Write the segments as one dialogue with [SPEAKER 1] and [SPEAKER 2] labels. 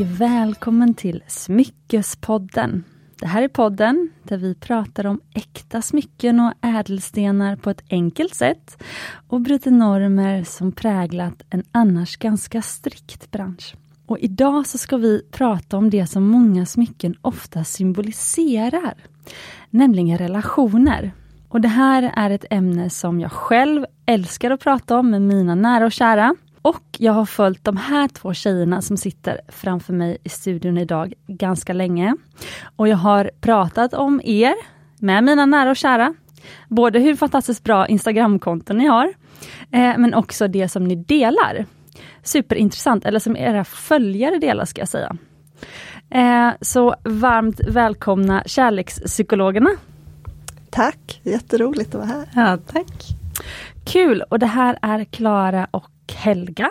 [SPEAKER 1] och välkommen till Smyckespodden. Det här är podden där vi pratar om äkta smycken och ädelstenar på ett enkelt sätt och bryter normer som präglat en annars ganska strikt bransch. Och idag så ska vi prata om det som många smycken ofta symboliserar, nämligen relationer. Och det här är ett ämne som jag själv älskar att prata om med mina nära och kära. Och jag har följt de här två tjejerna som sitter framför mig i studion idag ganska länge. Och jag har pratat om er med mina nära och kära. Både hur fantastiskt bra Instagramkonton ni har, eh, men också det som ni delar. Superintressant, eller som era följare delar ska jag säga. Eh, så varmt välkomna kärlekspsykologerna.
[SPEAKER 2] Tack, jätteroligt att vara här.
[SPEAKER 3] Ja, tack.
[SPEAKER 1] Kul, och det här är Klara och Helga.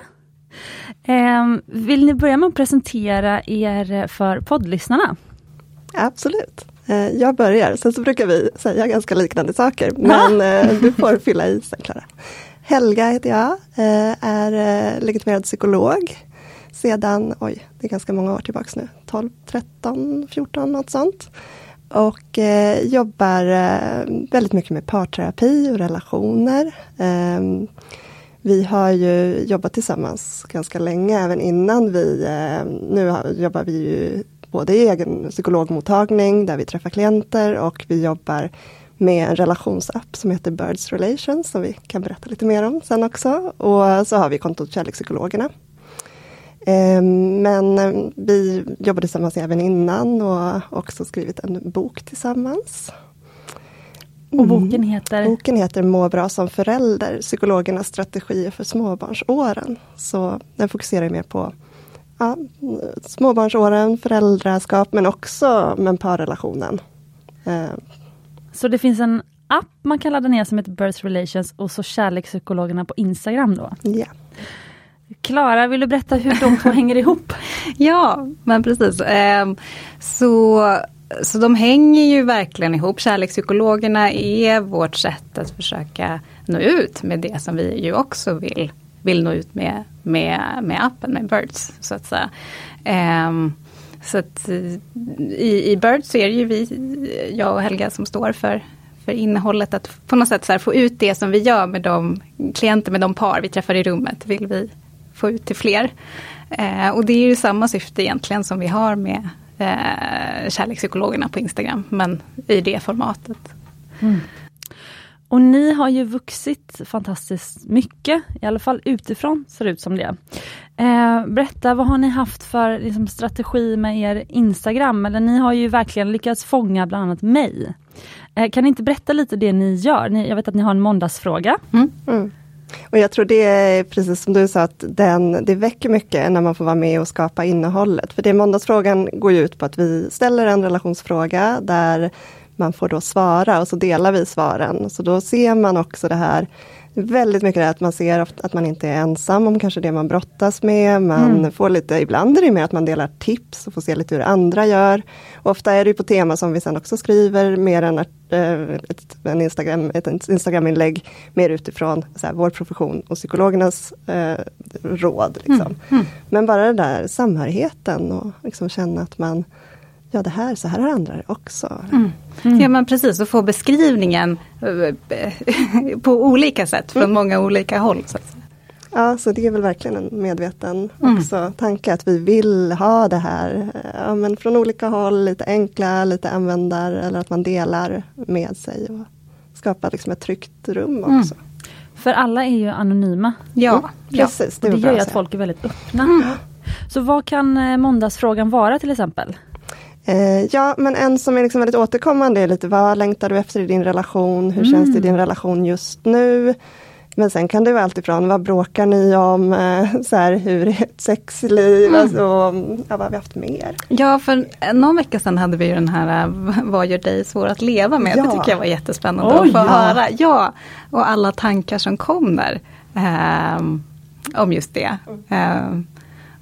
[SPEAKER 1] Eh, vill ni börja med att presentera er för poddlyssnarna?
[SPEAKER 2] Absolut. Eh, jag börjar, sen så brukar vi säga ganska liknande saker, men eh, du får fylla i sen Klara. Helga heter jag, eh, är legitimerad psykolog sedan, oj, det är ganska många år tillbaks nu, 12, 13, 14, något sånt. Och eh, jobbar eh, väldigt mycket med parterapi och relationer. Eh, vi har ju jobbat tillsammans ganska länge, även innan vi... Eh, nu jobbar vi ju både i egen psykologmottagning där vi träffar klienter och vi jobbar med en relationsapp som heter Birds Relations som vi kan berätta lite mer om sen också. Och så har vi kontot Kärlekspsykologerna. Eh, men eh, vi jobbade tillsammans även innan och också skrivit en bok tillsammans.
[SPEAKER 1] Och mm. boken heter?
[SPEAKER 2] Boken heter Må bra som förälder, psykologernas strategier för småbarnsåren. Så den fokuserar mer på ja, småbarnsåren, föräldraskap men också med parrelationen.
[SPEAKER 1] Eh. Så det finns en app man kan ladda ner som heter Birth Relations och så Kärlekspsykologerna på Instagram då?
[SPEAKER 2] Ja.
[SPEAKER 1] Klara, vill du berätta hur de två hänger ihop?
[SPEAKER 3] Ja, men precis. Ehm, så så de hänger ju verkligen ihop. Kärlekspsykologerna är vårt sätt att försöka nå ut med det som vi ju också vill, vill nå ut med, med, med appen, med Birds. Så att säga. Um, så att i, i Birds så är det ju vi, jag och Helga som står för, för innehållet. Att på något sätt så få ut det som vi gör med de klienter, med de par vi träffar i rummet, vill vi få ut till fler. Uh, och det är ju samma syfte egentligen som vi har med eh, kärlekspsykologerna på Instagram, men i det formatet. Mm.
[SPEAKER 1] Och ni har ju vuxit fantastiskt mycket, i alla fall utifrån ser det ut som det. Eh, berätta, vad har ni haft för liksom, strategi med er Instagram? Eller ni har ju verkligen lyckats fånga bland annat mig. Eh, kan ni inte berätta lite det ni gör? Ni, jag vet att ni har en måndagsfråga. Mm. Mm.
[SPEAKER 2] Och jag tror det är precis som du sa, att den, det väcker mycket när man får vara med och skapa innehållet. För det måndagsfrågan går ju ut på att vi ställer en relationsfråga där man får då svara och så delar vi svaren. Så då ser man också det här väldigt mycket det att man ser att man inte är ensam om kanske det man brottas med. Man mm. får lite, ibland är det mer att man delar tips och får se lite hur andra gör. Och ofta är det på tema som vi sen också skriver mer än ett, ett, en Instagram, ett Instagraminlägg mer utifrån så här, vår profession och psykologernas eh, råd. Liksom. Mm. Mm. Men bara den där samhörigheten och liksom känna att man ja det här, så här har andra det också. Mm.
[SPEAKER 3] Mm. Ja men precis, och få beskrivningen eh, på olika sätt från mm. många olika håll. Så
[SPEAKER 2] Ja, så det är väl verkligen en medveten mm. också, tanke att vi vill ha det här ja, men från olika håll, lite enkla, lite användar eller att man delar med sig och skapar liksom ett tryggt rum mm. också.
[SPEAKER 1] För alla är ju anonyma.
[SPEAKER 3] Ja,
[SPEAKER 2] mm, precis.
[SPEAKER 1] Det, det gör ju att folk är väldigt öppna. Så vad kan eh, måndagsfrågan vara till exempel?
[SPEAKER 2] Eh, ja, men en som är liksom väldigt återkommande är lite vad längtar du efter i din relation? Hur mm. känns det i din relation just nu? Men sen kan det vara alltifrån vad bråkar ni om? Eh, så här, hur är ett sexliv? Mm. Alltså, ja, vad har vi haft mer?
[SPEAKER 3] Ja, för någon vecka sedan hade vi ju den här eh, Vad gör dig svår att leva med? Ja. Det tycker jag var jättespännande Oj, att få ja. höra. Ja, och alla tankar som kom där. Eh, om just det. Eh,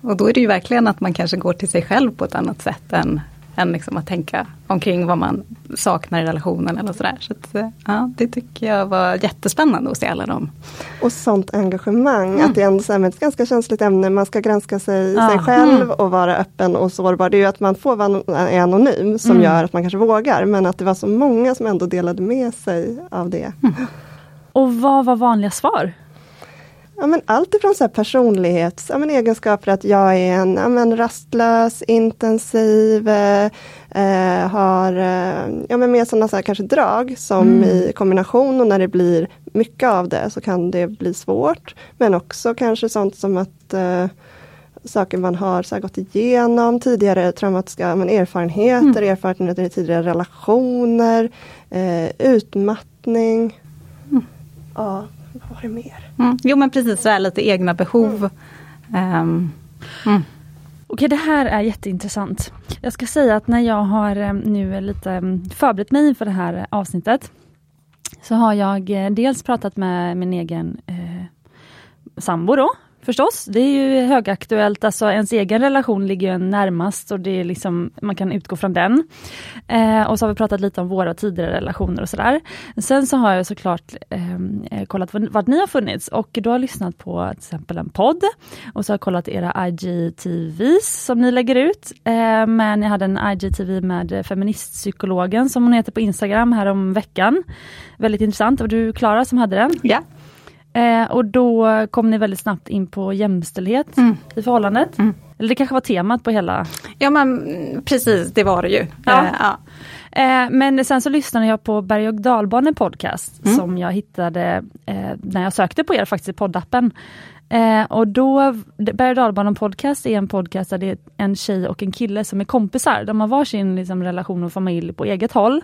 [SPEAKER 3] och då är det ju verkligen att man kanske går till sig själv på ett annat sätt än än liksom att tänka omkring vad man saknar i relationen eller sådär. Så att, eh, ja, det tycker jag var jättespännande att se alla dem.
[SPEAKER 2] Och sånt engagemang, mm. att det är ändå är ett ganska känsligt ämne, man ska granska sig,
[SPEAKER 1] Ja.
[SPEAKER 2] sig själv
[SPEAKER 3] Mm.
[SPEAKER 2] och vara öppen och sårbar. Det är ju att man får vara är anonym som
[SPEAKER 1] Mm.
[SPEAKER 2] gör att man kanske vågar, men att det var så många som ändå delade med sig av det.
[SPEAKER 1] Och vad var vanliga svar?
[SPEAKER 2] Ja, men allt ifrån så här personlighets ja, men egenskaper att jag är en ja, men rastlös, intensiv, eh, eh, har eh, ja, men mer sådana så här, kanske drag som
[SPEAKER 1] Mm.
[SPEAKER 2] i kombination och när det blir mycket av det så kan det bli svårt. Men också kanske sånt som att eh, saker man har så gått igenom tidigare traumatiska men erfarenheter, erfarenheter i tidigare relationer, eh, utmattning. Ja, vad var det mer?
[SPEAKER 3] Mm. Jo men precis, så är lite egna behov. Mm. mm.
[SPEAKER 1] Okej, det här är jätteintressant. Jag ska säga att när jag har eh, nu lite mm, förberett mig inför det här eh, avsnittet, så har jag eh, dels pratat med min egen eh, sambo då, förstås. Det är ju högaktuellt, alltså ens egen relation ligger ju en närmast och det är liksom, man kan utgå från den. Eh, och så har vi pratat lite om våra tidigare relationer och sådär. Sen så har jag såklart ehm, eh, kollat vart, vart ni har funnits och då har jag lyssnat på till exempel en podd och så har jag kollat era IGTVs som ni lägger ut. Eh, men jag hade en IGTV med feministpsykologen som hon heter på Instagram här om veckan. Väldigt intressant. Och du Klara som hade den.
[SPEAKER 3] Ja.
[SPEAKER 1] Eh, och då kom ni väldigt snabbt in på jämställdhet
[SPEAKER 3] Mm.
[SPEAKER 1] i förhållandet.
[SPEAKER 3] Mm.
[SPEAKER 1] Eller det kanske var temat på hela...
[SPEAKER 3] ja men precis, det var det ju.
[SPEAKER 1] Ja.
[SPEAKER 3] Eh, ja.
[SPEAKER 1] Eh, men sen så lyssnade jag på berg och dalbane podcast
[SPEAKER 3] Mm.
[SPEAKER 1] som jag hittade eh, när jag sökte på er faktiskt i poddappen. Eh, och då, berg och dalbanen podcast är en podcast där det är en tjej och en kille som är kompisar. De har varsin liksom, relation och familj på eget håll.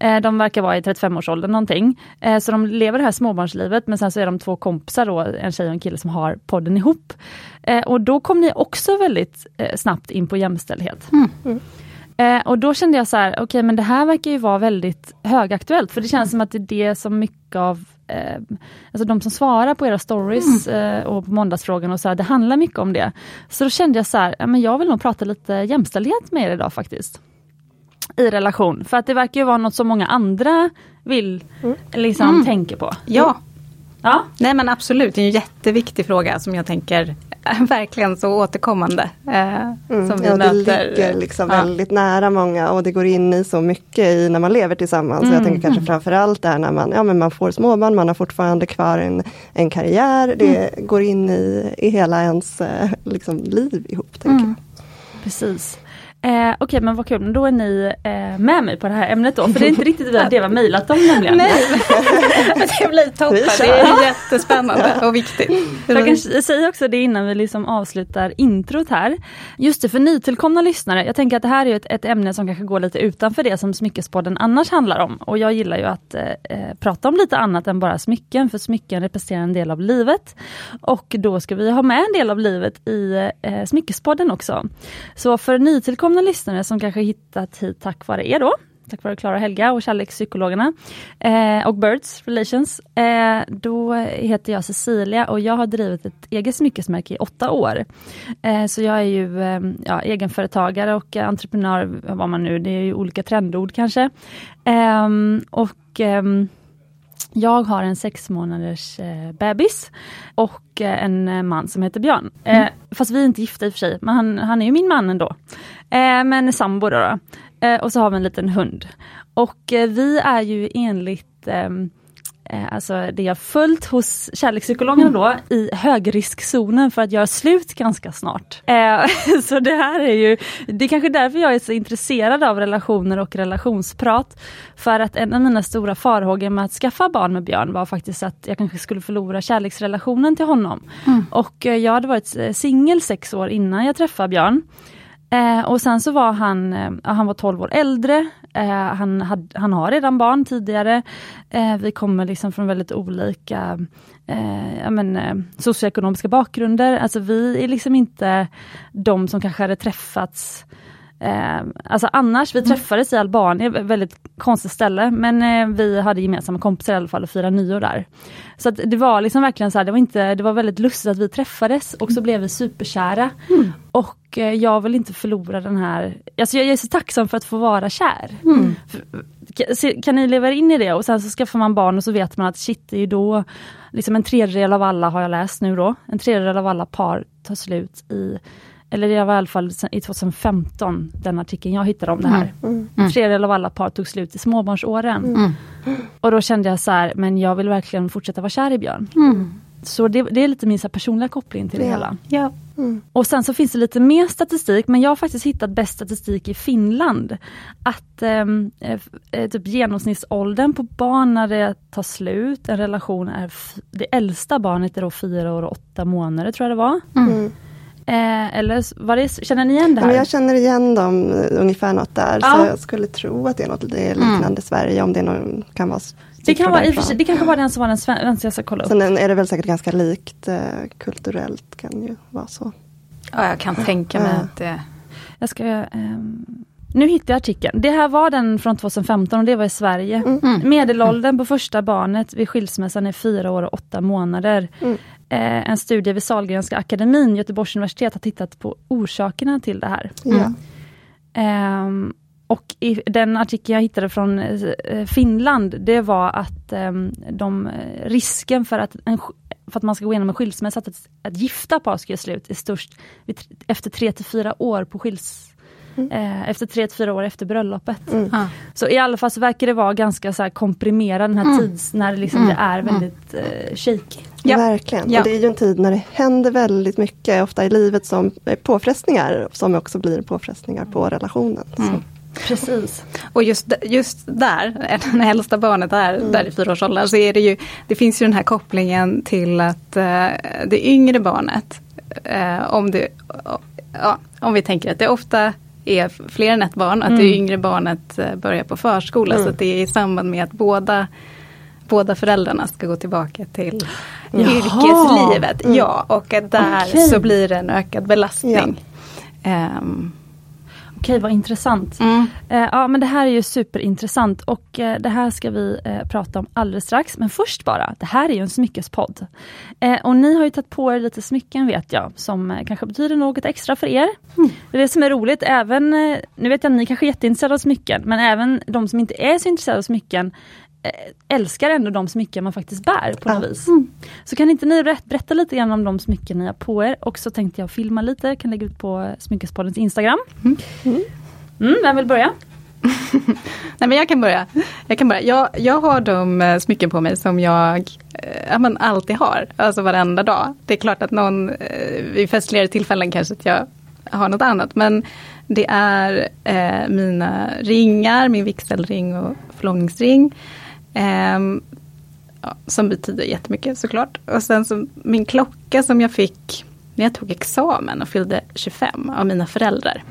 [SPEAKER 1] Eh, De verkar vara i 35-årsåldern någonting. Eh, Så de lever det här småbarnslivet men sen så är de två kompisar då, en tjej och en kille som har podden ihop. Eh, Och då kom ni också väldigt snabbt in på jämställdhet. Eh, och då kände jag så här, okej men det här verkar ju vara väldigt högaktuellt för det känns som att det är det som mycket av eh, Alltså de som svarar på era stories eh, och på måndagsfrågan och så här, det handlar mycket om det. Så då kände jag så här, men jag vill nog prata lite jämställdhet med er idag faktiskt. I relation, för att det verkar ju vara något som många andra vill liksom
[SPEAKER 3] Mm.
[SPEAKER 1] tänka på.
[SPEAKER 3] ja,
[SPEAKER 1] Ja,
[SPEAKER 3] nej men absolut, det är en jätteviktig fråga som jag tänker är verkligen så återkommande. Eh,
[SPEAKER 2] Mm,
[SPEAKER 3] som vi
[SPEAKER 2] ja, det
[SPEAKER 3] möter.
[SPEAKER 2] ligger liksom
[SPEAKER 3] Ja.
[SPEAKER 2] väldigt nära många och det går in i så mycket i när man lever tillsammans.
[SPEAKER 1] Mm.
[SPEAKER 2] Jag tänker kanske framförallt där när man, ja, men man får småbarn, man har fortfarande kvar en, en karriär. Det
[SPEAKER 3] Mm.
[SPEAKER 2] går in i, i hela ens eh, liksom, liv ihop. Tänker
[SPEAKER 3] Mm.
[SPEAKER 1] precis. Eh, Okej men vad kul, Men då är ni eh, med mig på det här ämnet då, för det är inte riktigt vi det vi har mejlat om nämligen.
[SPEAKER 3] Nej, det blir toppen. Det är jättespännande och viktigt.
[SPEAKER 1] Jag kan säga också det innan vi liksom avslutar introt här. Just det, för nytillkomna lyssnare, jag tänker att det här är ett, ett ämne som kanske går lite utanför det som Smyckespodden annars handlar om. Och jag gillar ju att eh, eh, prata om lite annat än bara smycken, för smycken representerar en del av livet. Och då ska vi ha med en del av livet i eh, Smyckespodden också. Så för nytillkomna lyssnare som kanske hittat hit tack vare er då, tack vare Klara och Helga och kärlekspsykologerna eh, och Birds Relations. Eh, då heter jag Cecilia och jag har drivit ett eget smyckesmärke i åtta år. Eh, så jag är ju eh, ja, egenföretagare och entreprenör, vad man nu, det är ju olika trendord kanske. Eh, och eh, jag har en sex månaders eh, bebis och eh, en eh, man som heter Björn. Eh, fast vi är inte gifta i och för sig, men han, han är ju min man ändå. Eh, men sambo då. då. Eh, och så har vi en liten hund. Och eh, vi är ju enligt eh, Alltså det jag följt hos kärlekspsykologerna då i högriskzonen för att göra slut ganska snart. Eh, så det här är ju, det är kanske därför jag är så intresserad av relationer och relationsprat. För att en av mina stora farhågor med att skaffa barn med Björn var faktiskt att jag kanske skulle förlora kärleksrelationen till honom. Och eh, jag hade varit eh, singel sex år innan jag träffade Björn. Eh, och sen så var han, eh, han var 12 år äldre, eh, han, had, han har redan barn tidigare. Eh, vi kommer liksom från väldigt olika eh, men, eh, socioekonomiska bakgrunder. Alltså vi är liksom inte de som kanske hade träffats Eh, alltså annars, vi träffades i Albanien, ett väldigt konstigt ställe, men eh, vi hade gemensamma kompisar i alla fall och firade nyår där. Så det var liksom verkligen så här, det var, inte, det var väldigt lustigt att vi träffades och så blev vi superkära. Och eh, jag vill inte förlora den här, alltså jag är så tacksam för att få vara kär.
[SPEAKER 3] Mm.
[SPEAKER 1] Kan, ni leva in i det och sen så skaffar man barn och så vet man att shit, det är ju då, liksom en tredjedel av alla har jag läst nu då, en tredjedel av alla par tar slut i, eller det var i alla fall i 2015, den artikeln jag hittade om det här.
[SPEAKER 2] Mm.
[SPEAKER 1] En tredjedel av alla par tog slut i småbarnsåren.
[SPEAKER 3] Mm.
[SPEAKER 1] Och då kände jag så här, men jag vill verkligen fortsätta vara kär i Björn.
[SPEAKER 3] Mm.
[SPEAKER 1] Så det, det är lite min personliga koppling till det
[SPEAKER 2] Ja.
[SPEAKER 1] hela.
[SPEAKER 3] Ja.
[SPEAKER 2] Mm.
[SPEAKER 1] Och sen så finns det lite mer statistik, men jag har faktiskt hittat bäst statistik i Finland. Att ehm, eh, eh, typ genomsnittsåldern på barn när det tar slut, en relation är, det äldsta barnet är då fyra år och åtta månader tror jag det var.
[SPEAKER 2] Mm.
[SPEAKER 1] Eh, eller var det, känner ni igen det här?
[SPEAKER 2] jag känner igen dem eh, ungefär något där.
[SPEAKER 1] Ja.
[SPEAKER 2] Så jag skulle tro att det är något det är liknande i Sverige om det någon, kan vara
[SPEAKER 1] det, kan vara, för sig- det kanske var den som var den svenska, jag ska kolla upp.
[SPEAKER 2] Sen är det väl säkert ganska likt eh, kulturellt kan ju vara så.
[SPEAKER 3] ja, jag kan tänka mig
[SPEAKER 2] Ja.
[SPEAKER 3] att det...
[SPEAKER 1] Jag ska, ehm, nu hittar jag artikeln. Det här var den från 2015 och det var i Sverige.
[SPEAKER 3] Mm.
[SPEAKER 1] Medelåldern på första barnet vid skilsmässan är fyra år och åtta månader.
[SPEAKER 2] Mm.
[SPEAKER 1] Eh, en studie vid Sahlgrenska akademin, Göteborgs universitet, har tittat på orsakerna till det här.
[SPEAKER 2] Ja.
[SPEAKER 1] Ehm, och i den artikeln jag hittade från eh, Finland, det var att ehm, de, eh, risken för att, en, för att man ska gå igenom en skilsmässa, att, att gifta par ska göra slut, är störst efter tre till fyra år på skils... Eh, efter tre till fyra år efter bröllopet.
[SPEAKER 2] Mm.
[SPEAKER 3] Ja.
[SPEAKER 1] Så i alla fall så verkar det vara ganska så här komprimerad den här
[SPEAKER 3] Mm.
[SPEAKER 1] tids, när det, liksom
[SPEAKER 3] Mm.
[SPEAKER 1] det är väldigt eh, shaky.
[SPEAKER 3] Ja.
[SPEAKER 2] Verkligen.
[SPEAKER 3] Ja.
[SPEAKER 2] Och det är ju en tid när det händer väldigt mycket, ofta i livet, som är påfrestningar som också blir påfrestningar på relationen.
[SPEAKER 1] Precis.
[SPEAKER 3] Och just, just där, när äldsta barnet är
[SPEAKER 2] Mm.
[SPEAKER 3] där i fyraårsåldern, så är det ju, det finns ju den här kopplingen till att eh, det yngre barnet, eh, om, det, ja, om vi tänker att det ofta är fler än ett barn, att det
[SPEAKER 1] Mm.
[SPEAKER 3] yngre barnet eh, börjar på förskola,
[SPEAKER 2] Mm.
[SPEAKER 3] så det är i samband med att båda båda föräldrarna ska gå tillbaka till
[SPEAKER 1] Jaha.
[SPEAKER 3] yrkeslivet.
[SPEAKER 2] Mm.
[SPEAKER 3] Ja, och där
[SPEAKER 1] Okej.
[SPEAKER 3] så blir det en ökad belastning. Ehm,
[SPEAKER 1] Okej, vad intressant.
[SPEAKER 3] mm.
[SPEAKER 1] Eh, ja, men det här är ju superintressant och eh, det här ska vi eh, prata om alldeles strax. Men först bara, det här är ju en smyckespodd. Eh, och ni har ju tagit på er lite smycken vet jag, som eh, kanske betyder något extra för er. Det är det som är roligt, även, eh, nu vet jag ni kanske är jätteintresserade av smycken, men även de som inte är så intresserade av smycken älskar ändå de smycken man faktiskt bär på något
[SPEAKER 2] Ja.
[SPEAKER 1] vis. Så kan inte ni berätta, lite grann om de smycken ni har på er och så tänkte jag filma lite, kan lägga ut på eh, Smyckespoddens Instagram. Mm, vem vill börja?
[SPEAKER 3] Nej men jag kan börja. Jag, kan börja. Jag, jag har de eh, smycken på mig som jag eh, men alltid har, alltså varenda dag. Det är klart att någon eh, vid festligare tillfällen kanske att jag har något annat. Men det är eh, mina ringar, min vigselring och förlovningsring. Ehm, ja, som betyder jättemycket såklart. Och sen så min klocka som jag fick när jag tog examen och fyllde 25 av mina föräldrar.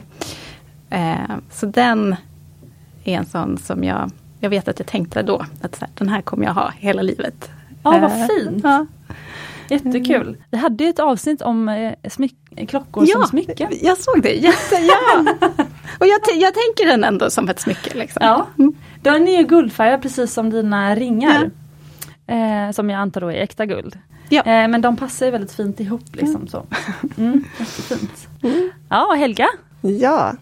[SPEAKER 3] Eh, så den är en sån som jag, jag vet att jag tänkte då att så här, den här kommer jag ha hela livet.
[SPEAKER 1] Ja, vad
[SPEAKER 3] Eh,
[SPEAKER 1] fint.
[SPEAKER 3] Ja,
[SPEAKER 1] Jättekul. Vi hade ju ett avsnitt om eh, smyck- klockor som smycken.
[SPEAKER 3] jag såg det. Jätte, ja. Och jag, t- jag tänker den ändå som ett smycke. Liksom.
[SPEAKER 1] Ja.
[SPEAKER 3] Mm.
[SPEAKER 1] Den är ju guldfärgad precis som dina ringar. Eh, som jag antar då är äkta guld.
[SPEAKER 3] Ja.
[SPEAKER 1] Eh, men de passar ju väldigt fint ihop. Liksom, så. Mm, jättefint. Ja, och Helga?
[SPEAKER 2] Ja,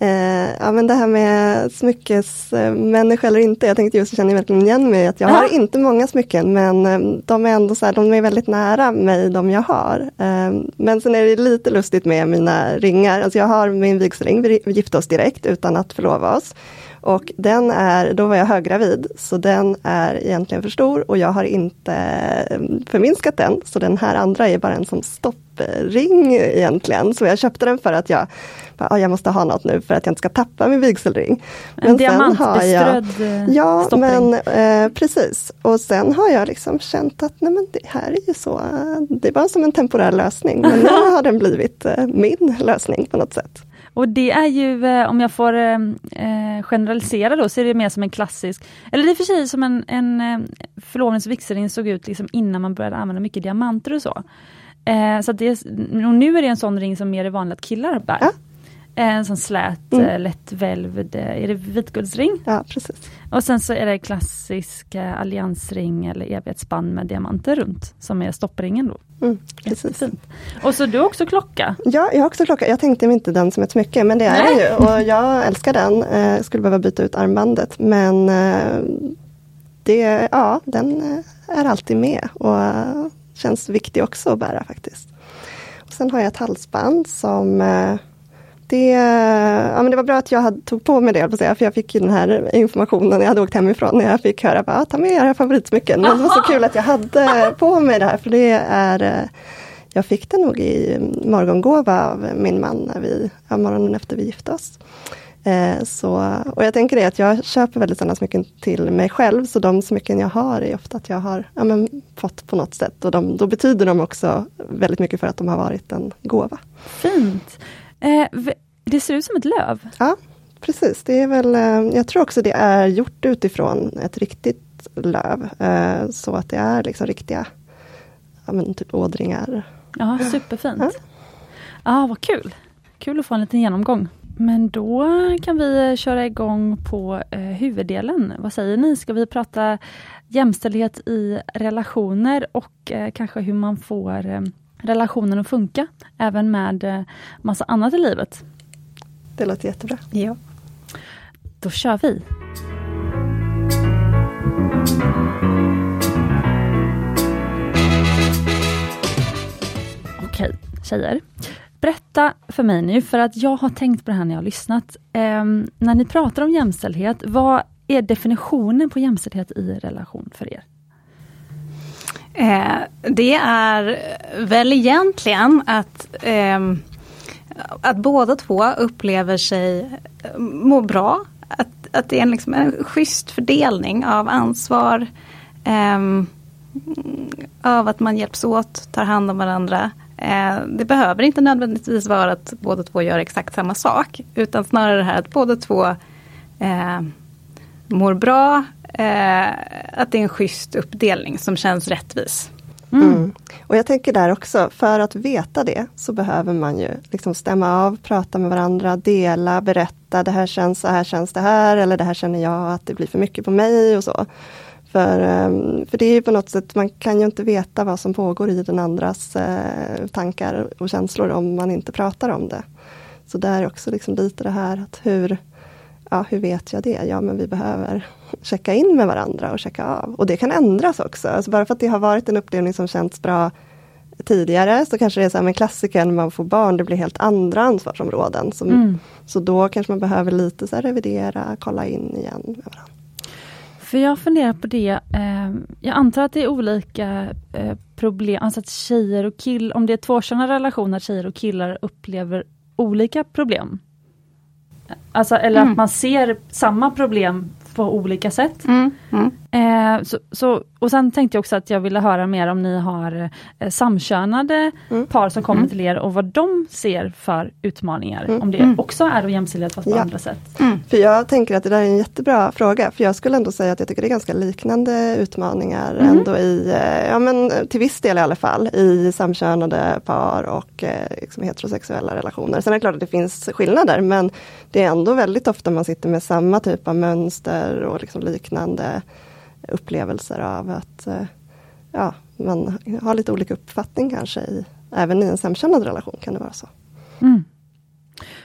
[SPEAKER 2] eh, ja men det här med smyckesmänniska eller inte. Jag tänkte just, jag känner verkligen igen mig att jag
[SPEAKER 1] Ja.
[SPEAKER 2] har inte många smycken men eh, de är ändå så här, de är väldigt nära mig, de jag har. Eh, men sen är det lite lustigt med mina ringar. Alltså jag har min vigselring, vi gifte oss direkt utan att förlova oss. Och den är, då var jag höggravid, så den är egentligen för stor och jag har inte eh, förminskat den. Så den här andra är bara en sån stoppring egentligen. Så jag köpte den för att jag, bara, ah, jag måste ha något nu för att jag inte ska tappa min vigselring.
[SPEAKER 1] En diamantbeströdd eh,
[SPEAKER 2] Ja,
[SPEAKER 1] stoppring.
[SPEAKER 2] men eh, precis. Och sen har jag liksom känt att nej, men det här är ju så, eh, det är bara som en temporär lösning. Men nu har den blivit eh, min lösning på något sätt.
[SPEAKER 1] Och det är ju, eh, om jag får eh, eh, generalisera då, så är det mer som en klassisk, eller det är för sig som en, en eh, förlovnings och vigselring såg ut liksom innan man började använda mycket diamanter och så. Eh, så det, och nu är det en sån ring som mer är vanligt att killar bär.
[SPEAKER 2] Ja.
[SPEAKER 1] En sån slät,
[SPEAKER 2] Mm.
[SPEAKER 1] eh, lättvälvd, eh, är det vitguldsring?
[SPEAKER 2] Ja, precis.
[SPEAKER 1] Och sen så är det klassisk eh, alliansring eller evighetsband med diamanter runt, som är stoppringen då.
[SPEAKER 2] Mm, precis.
[SPEAKER 1] Jättefint. Och så du har också klocka.
[SPEAKER 2] Ja, jag har också klocka. Jag tänkte inte den som ett smycke, men det är den
[SPEAKER 1] Nej.
[SPEAKER 2] ju. Och jag älskar den. Eh, skulle behöva byta ut armbandet, men eh, det, ja, den eh, är alltid med och eh, känns viktig också att bära faktiskt. Och sen har jag ett halsband som eh, det, ja, men det var bra att jag hade, tog på mig det, för jag fick ju den här informationen, jag hade åkt hemifrån, när jag fick höra att ah, ta med era favoritsmycken. Men det var så kul att jag hade på mig det här, för det är eh, jag fick det nog i morgongåva av min man när vi, ja, morgonen efter vi gifte oss. Eh, så, och jag tänker det att jag köper väldigt sådana smycken till mig själv, så de smycken jag har är ofta att jag har ja, men, fått på något sätt. Och de, då betyder de också väldigt mycket för att de har varit en gåva.
[SPEAKER 1] Fint. Eh, det ser ut som ett löv.
[SPEAKER 2] Ja, precis. Det är väl, eh, jag tror också det är gjort utifrån ett riktigt löv. Eh, så att det är liksom riktiga ja, men typ ådringar.
[SPEAKER 1] Ja, superfint.
[SPEAKER 2] Ja.
[SPEAKER 1] Ja, vad kul. Kul att få en liten genomgång. Men då kan vi köra igång på eh, huvuddelen. Vad säger ni? Ska vi prata jämställdhet i relationer och eh, kanske hur man får eh, relationen att funka, även med eh, massa annat i livet?
[SPEAKER 2] Det låter jättebra.
[SPEAKER 3] Ja.
[SPEAKER 1] Då kör vi! Okej, tjejer. Berätta för mig nu, för att jag har tänkt på det här när jag har lyssnat. Ehm, när ni pratar om jämställdhet, vad är definitionen på jämställdhet i relation för er?
[SPEAKER 3] Eh, det är väl egentligen att, eh, att båda två upplever sig eh, må bra. Att, att det är en, liksom en schysst fördelning av ansvar. Eh, av att man hjälps åt, tar hand om varandra. Eh, det behöver inte nödvändigtvis vara att båda två gör exakt samma sak. Utan snarare det här att båda två eh, mår bra. Eh, att det är en schysst uppdelning som känns rättvis.
[SPEAKER 2] Mm. Och jag tänker där också, för att veta det så behöver man ju liksom stämma av, prata med varandra, dela, berätta, det här känns så här känns det här, eller det här känner jag att det blir för mycket på mig och så. För, ehm, för det är ju på något sätt, man kan ju inte veta vad som pågår i den andras eh, tankar och känslor om man inte pratar om det. Så där är också liksom lite det här att hur, ja, hur vet jag det? Ja, men vi behöver checka in med varandra och checka av. Och det kan ändras också. Alltså bara för att det har varit en uppdelning som känts bra tidigare så kanske det är så här med klassiker när man får barn, det blir helt andra ansvarsområden. Som,
[SPEAKER 1] Mm.
[SPEAKER 2] Så då kanske man behöver lite så revidera, kolla in igen med varandra.
[SPEAKER 1] För jag funderar på det, eh, jag antar att det är olika eh, problem, alltså att tjejer och killar, om det är tvåkönade relationer, tjejer och killar upplever olika problem. Alltså, eller
[SPEAKER 3] Mm.
[SPEAKER 1] att man ser samma problem på olika sätt.
[SPEAKER 3] Mm. Mm.
[SPEAKER 1] Eh, så, så, och sen tänkte jag också att jag ville höra mer om ni har eh, samkönade
[SPEAKER 2] Mm.
[SPEAKER 1] par som kommer
[SPEAKER 3] Mm.
[SPEAKER 1] till er och vad de ser för utmaningar.
[SPEAKER 2] Mm.
[SPEAKER 1] Om det
[SPEAKER 3] Mm.
[SPEAKER 1] också är jämställdhet fast på
[SPEAKER 2] Ja.
[SPEAKER 1] andra sätt.
[SPEAKER 3] Mm.
[SPEAKER 2] För jag tänker att det där är en jättebra fråga. För jag skulle ändå säga att jag tycker det är ganska liknande utmaningar
[SPEAKER 1] Mhm.
[SPEAKER 2] ändå i, eh, ja men till viss del i alla fall, i samkönade par och eh, liksom heterosexuella relationer. Sen är det klart att det finns skillnader men det är ändå väldigt ofta man sitter med samma typ av mönster och liksom liknande upplevelser av att eh, ja, man har lite olika uppfattning kanske i, även i en samkönad relation kan det vara så.
[SPEAKER 1] Mm.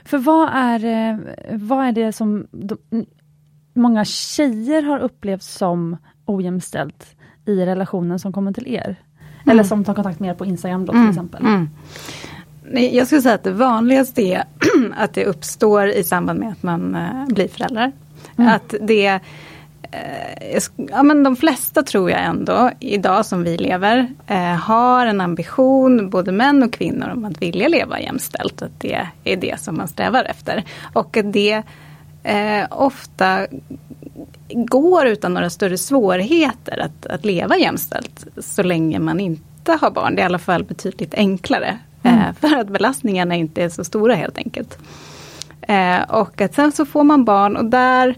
[SPEAKER 1] För vad är, eh, vad är det som de, många tjejer har upplevt som ojämställt i relationen som kommer till er? Eller som tar kontakt med er på Instagram då till exempel.
[SPEAKER 3] Mm. Nej, jag skulle säga att det vanligaste är att det uppstår i samband med att man eh, blir förälder.
[SPEAKER 1] Mm.
[SPEAKER 3] Att det Ja, men de flesta tror jag ändå, idag som vi lever, eh, har en ambition, både män och kvinnor, om att vilja leva jämställt. Att det är det som man strävar efter. Och att det eh, ofta går utan några större svårigheter att, att leva jämställt. Så länge man inte har barn. Det är i alla fall betydligt enklare. Eh, för att belastningarna inte är så stora helt enkelt. Eh, och att sen så får man barn och där,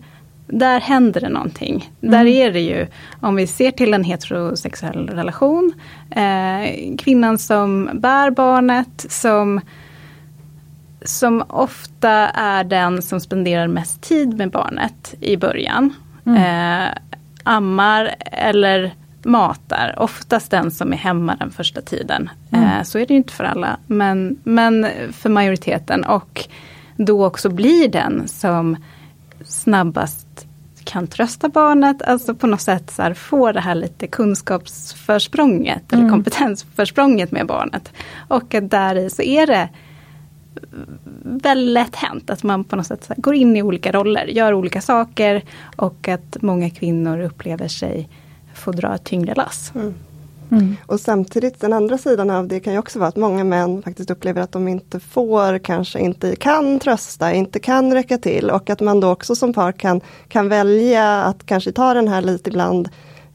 [SPEAKER 3] där händer det någonting. Där är det ju, om vi ser till en heterosexuell relation, eh, kvinnan som bär barnet, som som ofta är den som spenderar mest tid med barnet i början. Mm. Eh, ammar eller matar, oftast den som är hemma den första tiden. Mm. Eh, så är det inte för alla, men, men för majoriteten. Och då också blir den som snabbast kan trösta barnet, alltså på något sätt så här, få det här lite kunskapsförsprånget mm. eller kompetensförsprånget med barnet. Och där så är det väldigt lätt hänt att man på något sätt går in i olika roller, gör olika saker och att många kvinnor upplever sig få dra ett tyngre lass. Mm.
[SPEAKER 2] Mm. Och samtidigt den andra sidan av det kan ju också vara att många män faktiskt upplever att de inte får, kanske inte kan trösta, inte kan räcka till och att man då också som par kan, kan välja att kanske ta den här lite ibland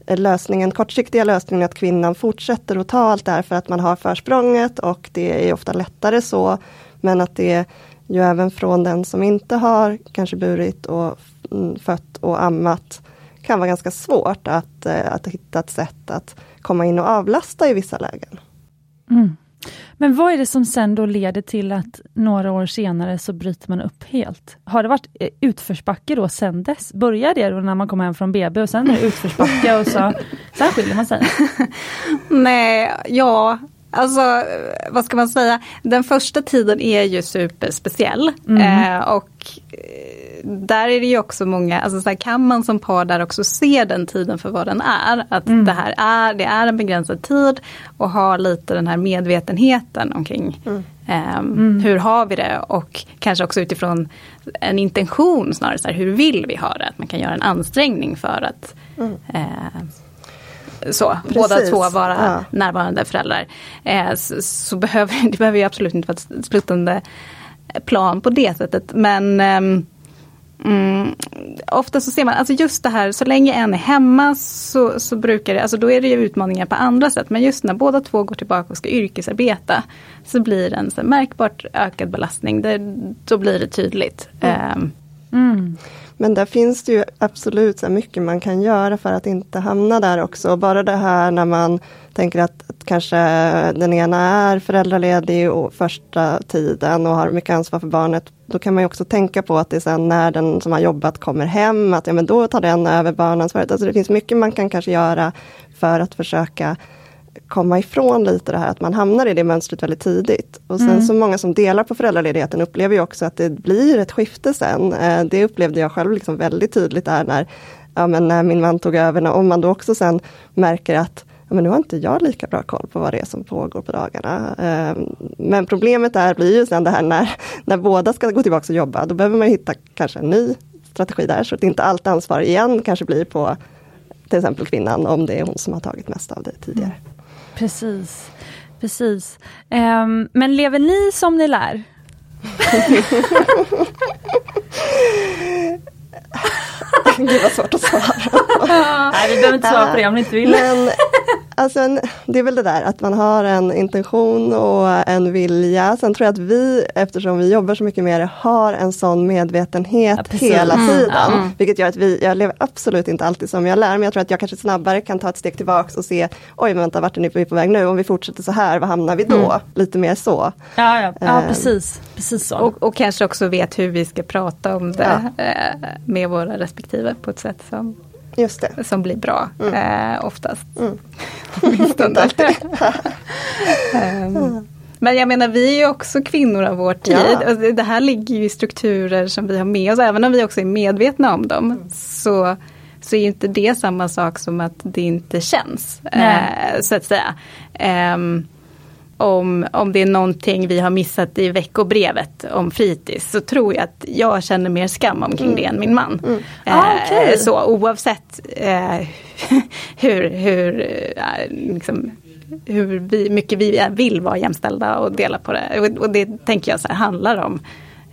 [SPEAKER 2] eh, lösningen, kortsiktiga lösningen att kvinnan fortsätter att ta allt det här för att man har försprånget och det är ofta lättare så. Men att det ju även från den som inte har kanske burit och mm, fött och ammat kan vara ganska svårt att, eh, att hitta ett sätt att komma in och avlasta i vissa lägen.
[SPEAKER 1] Mm. Men vad är det som sen då leder till att några år senare så bryter man upp helt? Har det varit eh, utförsbacke då sen dess? Börjar det då när man kommer hem från BB och sen är det utförsbacke och så, sen skiljer man sig?
[SPEAKER 3] Nej, ja, Alltså, vad ska man säga? Den första tiden är ju superspeciell. Mm. Eh, och eh, där är det ju också många, alltså så här, kan man som par där också se den tiden för vad den är. Att mm. det här är, det är en begränsad tid och ha lite den här medvetenheten omkring mm. Eh, hur har vi det och kanske också utifrån en intention snarare, så här, hur vill vi ha det? Att man kan göra en ansträngning för att mm. eh, så, båda två vara ja. närvarande föräldrar. Eh, så, så, behöver det behöver ju absolut inte vara ett sluttande plan på det sättet. Men eh, Mm, ofta så ser man, alltså just det här, så länge en är hemma så, så brukar det, alltså då är det ju utmaningar på andra sätt. Men just när båda två går tillbaka och ska yrkesarbeta så blir det en så märkbart ökad belastning. Det, då blir det tydligt. Mm.
[SPEAKER 2] Mm. Men där finns det ju absolut så mycket man kan göra för att inte hamna där också. Bara det här när man tänker att, att kanske den ena är föräldraledig och första tiden och har mycket ansvar för barnet. Då kan man också tänka på att det är sen när den som har jobbat kommer hem, att ja, men då tar den över barnansvaret. Alltså det finns mycket man kan kanske göra för att försöka komma ifrån lite det här att man hamnar i det mönstret väldigt tidigt. Och sen mm. så många som delar på föräldraledigheten upplever ju också att det blir ett skifte sen. Eh, det upplevde jag själv liksom väldigt tydligt där när, ja, men när min man tog över. Om man då också sen märker att ja, men nu har inte jag lika bra koll på vad det är som pågår på dagarna. Ehm, men problemet där blir ju sen det här när, när båda ska gå tillbaka och jobba. Då behöver man hitta kanske en ny strategi där så att inte allt ansvar igen kanske blir på till exempel kvinnan om det är hon som har tagit mest av det tidigare. Mm.
[SPEAKER 1] Precis. Precis. Um, men lever ni som ni lär?
[SPEAKER 2] Gud vad svårt att svara.
[SPEAKER 1] Nej, vi behöver inte svara på det om ni inte vill.
[SPEAKER 2] Men Alltså en, det är väl det där att man har en intention och en vilja. Sen tror jag att vi, eftersom vi jobbar så mycket med det, har en sån medvetenhet ja, hela mm, tiden. Mm. Vilket gör att vi, jag lever absolut inte alltid som jag lär, men jag tror att jag kanske snabbare kan ta ett steg tillbaks och se, oj men vänta vart är vi på väg nu? Om vi fortsätter så här, var hamnar vi då? Mm. Lite mer så.
[SPEAKER 1] Ja, ja. ja um, precis. precis så.
[SPEAKER 3] Och, och, kanske också vet hur vi ska prata om det ja. eh, med våra respektive på ett sätt som
[SPEAKER 2] Just det.
[SPEAKER 3] Som blir bra mm. eh, oftast. Mm. um, men jag menar vi är ju också kvinnor av vår tid. Ja. Alltså, det här ligger ju i strukturer som vi har med oss. Även om vi också är medvetna om dem. Mm. Så, så är inte det samma sak som att det inte känns. Eh, så att säga. Um, om, om det är någonting vi har missat i veckobrevet om fritids så tror jag att jag känner mer skam omkring mm. det än min man. Mm.
[SPEAKER 1] Eh, ah, okay.
[SPEAKER 3] Så oavsett eh, hur, hur, eh, liksom, hur vi, mycket vi vill vara jämställda och dela på det. Och, och det tänker jag så här, handlar om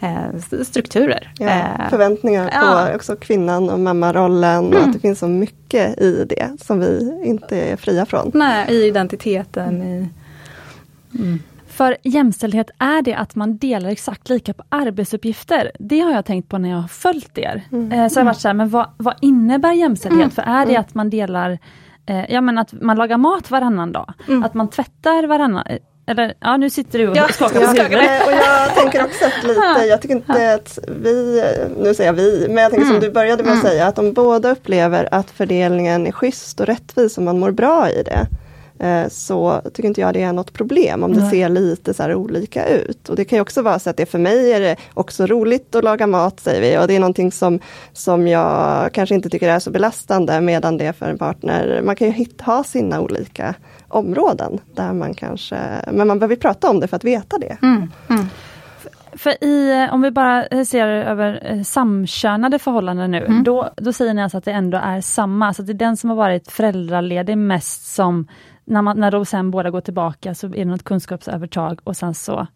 [SPEAKER 3] eh, strukturer.
[SPEAKER 2] Ja, eh, förväntningar på ja. också kvinnan och mammarollen mm. och att det finns så mycket i det som vi inte är fria från.
[SPEAKER 3] Nej, i identiteten, i
[SPEAKER 1] Mm. För jämställdhet, är det att man delar exakt lika på arbetsuppgifter? Det har jag tänkt på när jag har följt er. Mm. Eh, så jag har varit så här, men vad, vad innebär jämställdhet? Mm. För är det mm. att man delar, eh, ja men att man lagar mat varannan dag? Mm. Att man tvättar varannan, eller ja nu sitter du och
[SPEAKER 3] Ja,
[SPEAKER 1] skakar på huvudet.
[SPEAKER 2] Och jag tänker också att lite, jag tycker inte att vi, nu säger jag vi, men jag tänker som du började med att säga, att om båda upplever att fördelningen är schysst och rättvis och man mår bra i det, eh, så tycker inte jag det är något problem om det
[SPEAKER 1] Nej.
[SPEAKER 2] ser lite så olika ut. Och det kan ju också vara så att det för mig är det också roligt att laga mat, säger vi, och det är någonting som, som jag kanske inte tycker är så belastande, medan det för en partner, man kan ju ha sina olika områden där man kanske, men man behöver prata om det för att veta det.
[SPEAKER 3] Mm, mm.
[SPEAKER 1] För i, eh, om vi bara eh, ser över eh, samkönade förhållanden nu,
[SPEAKER 3] Mm.
[SPEAKER 1] då, då säger ni alltså att det ändå är samma, så att det är den som har varit föräldraledig mest som, när, man, när då sen båda går tillbaka så är det något kunskapsövertag och sen så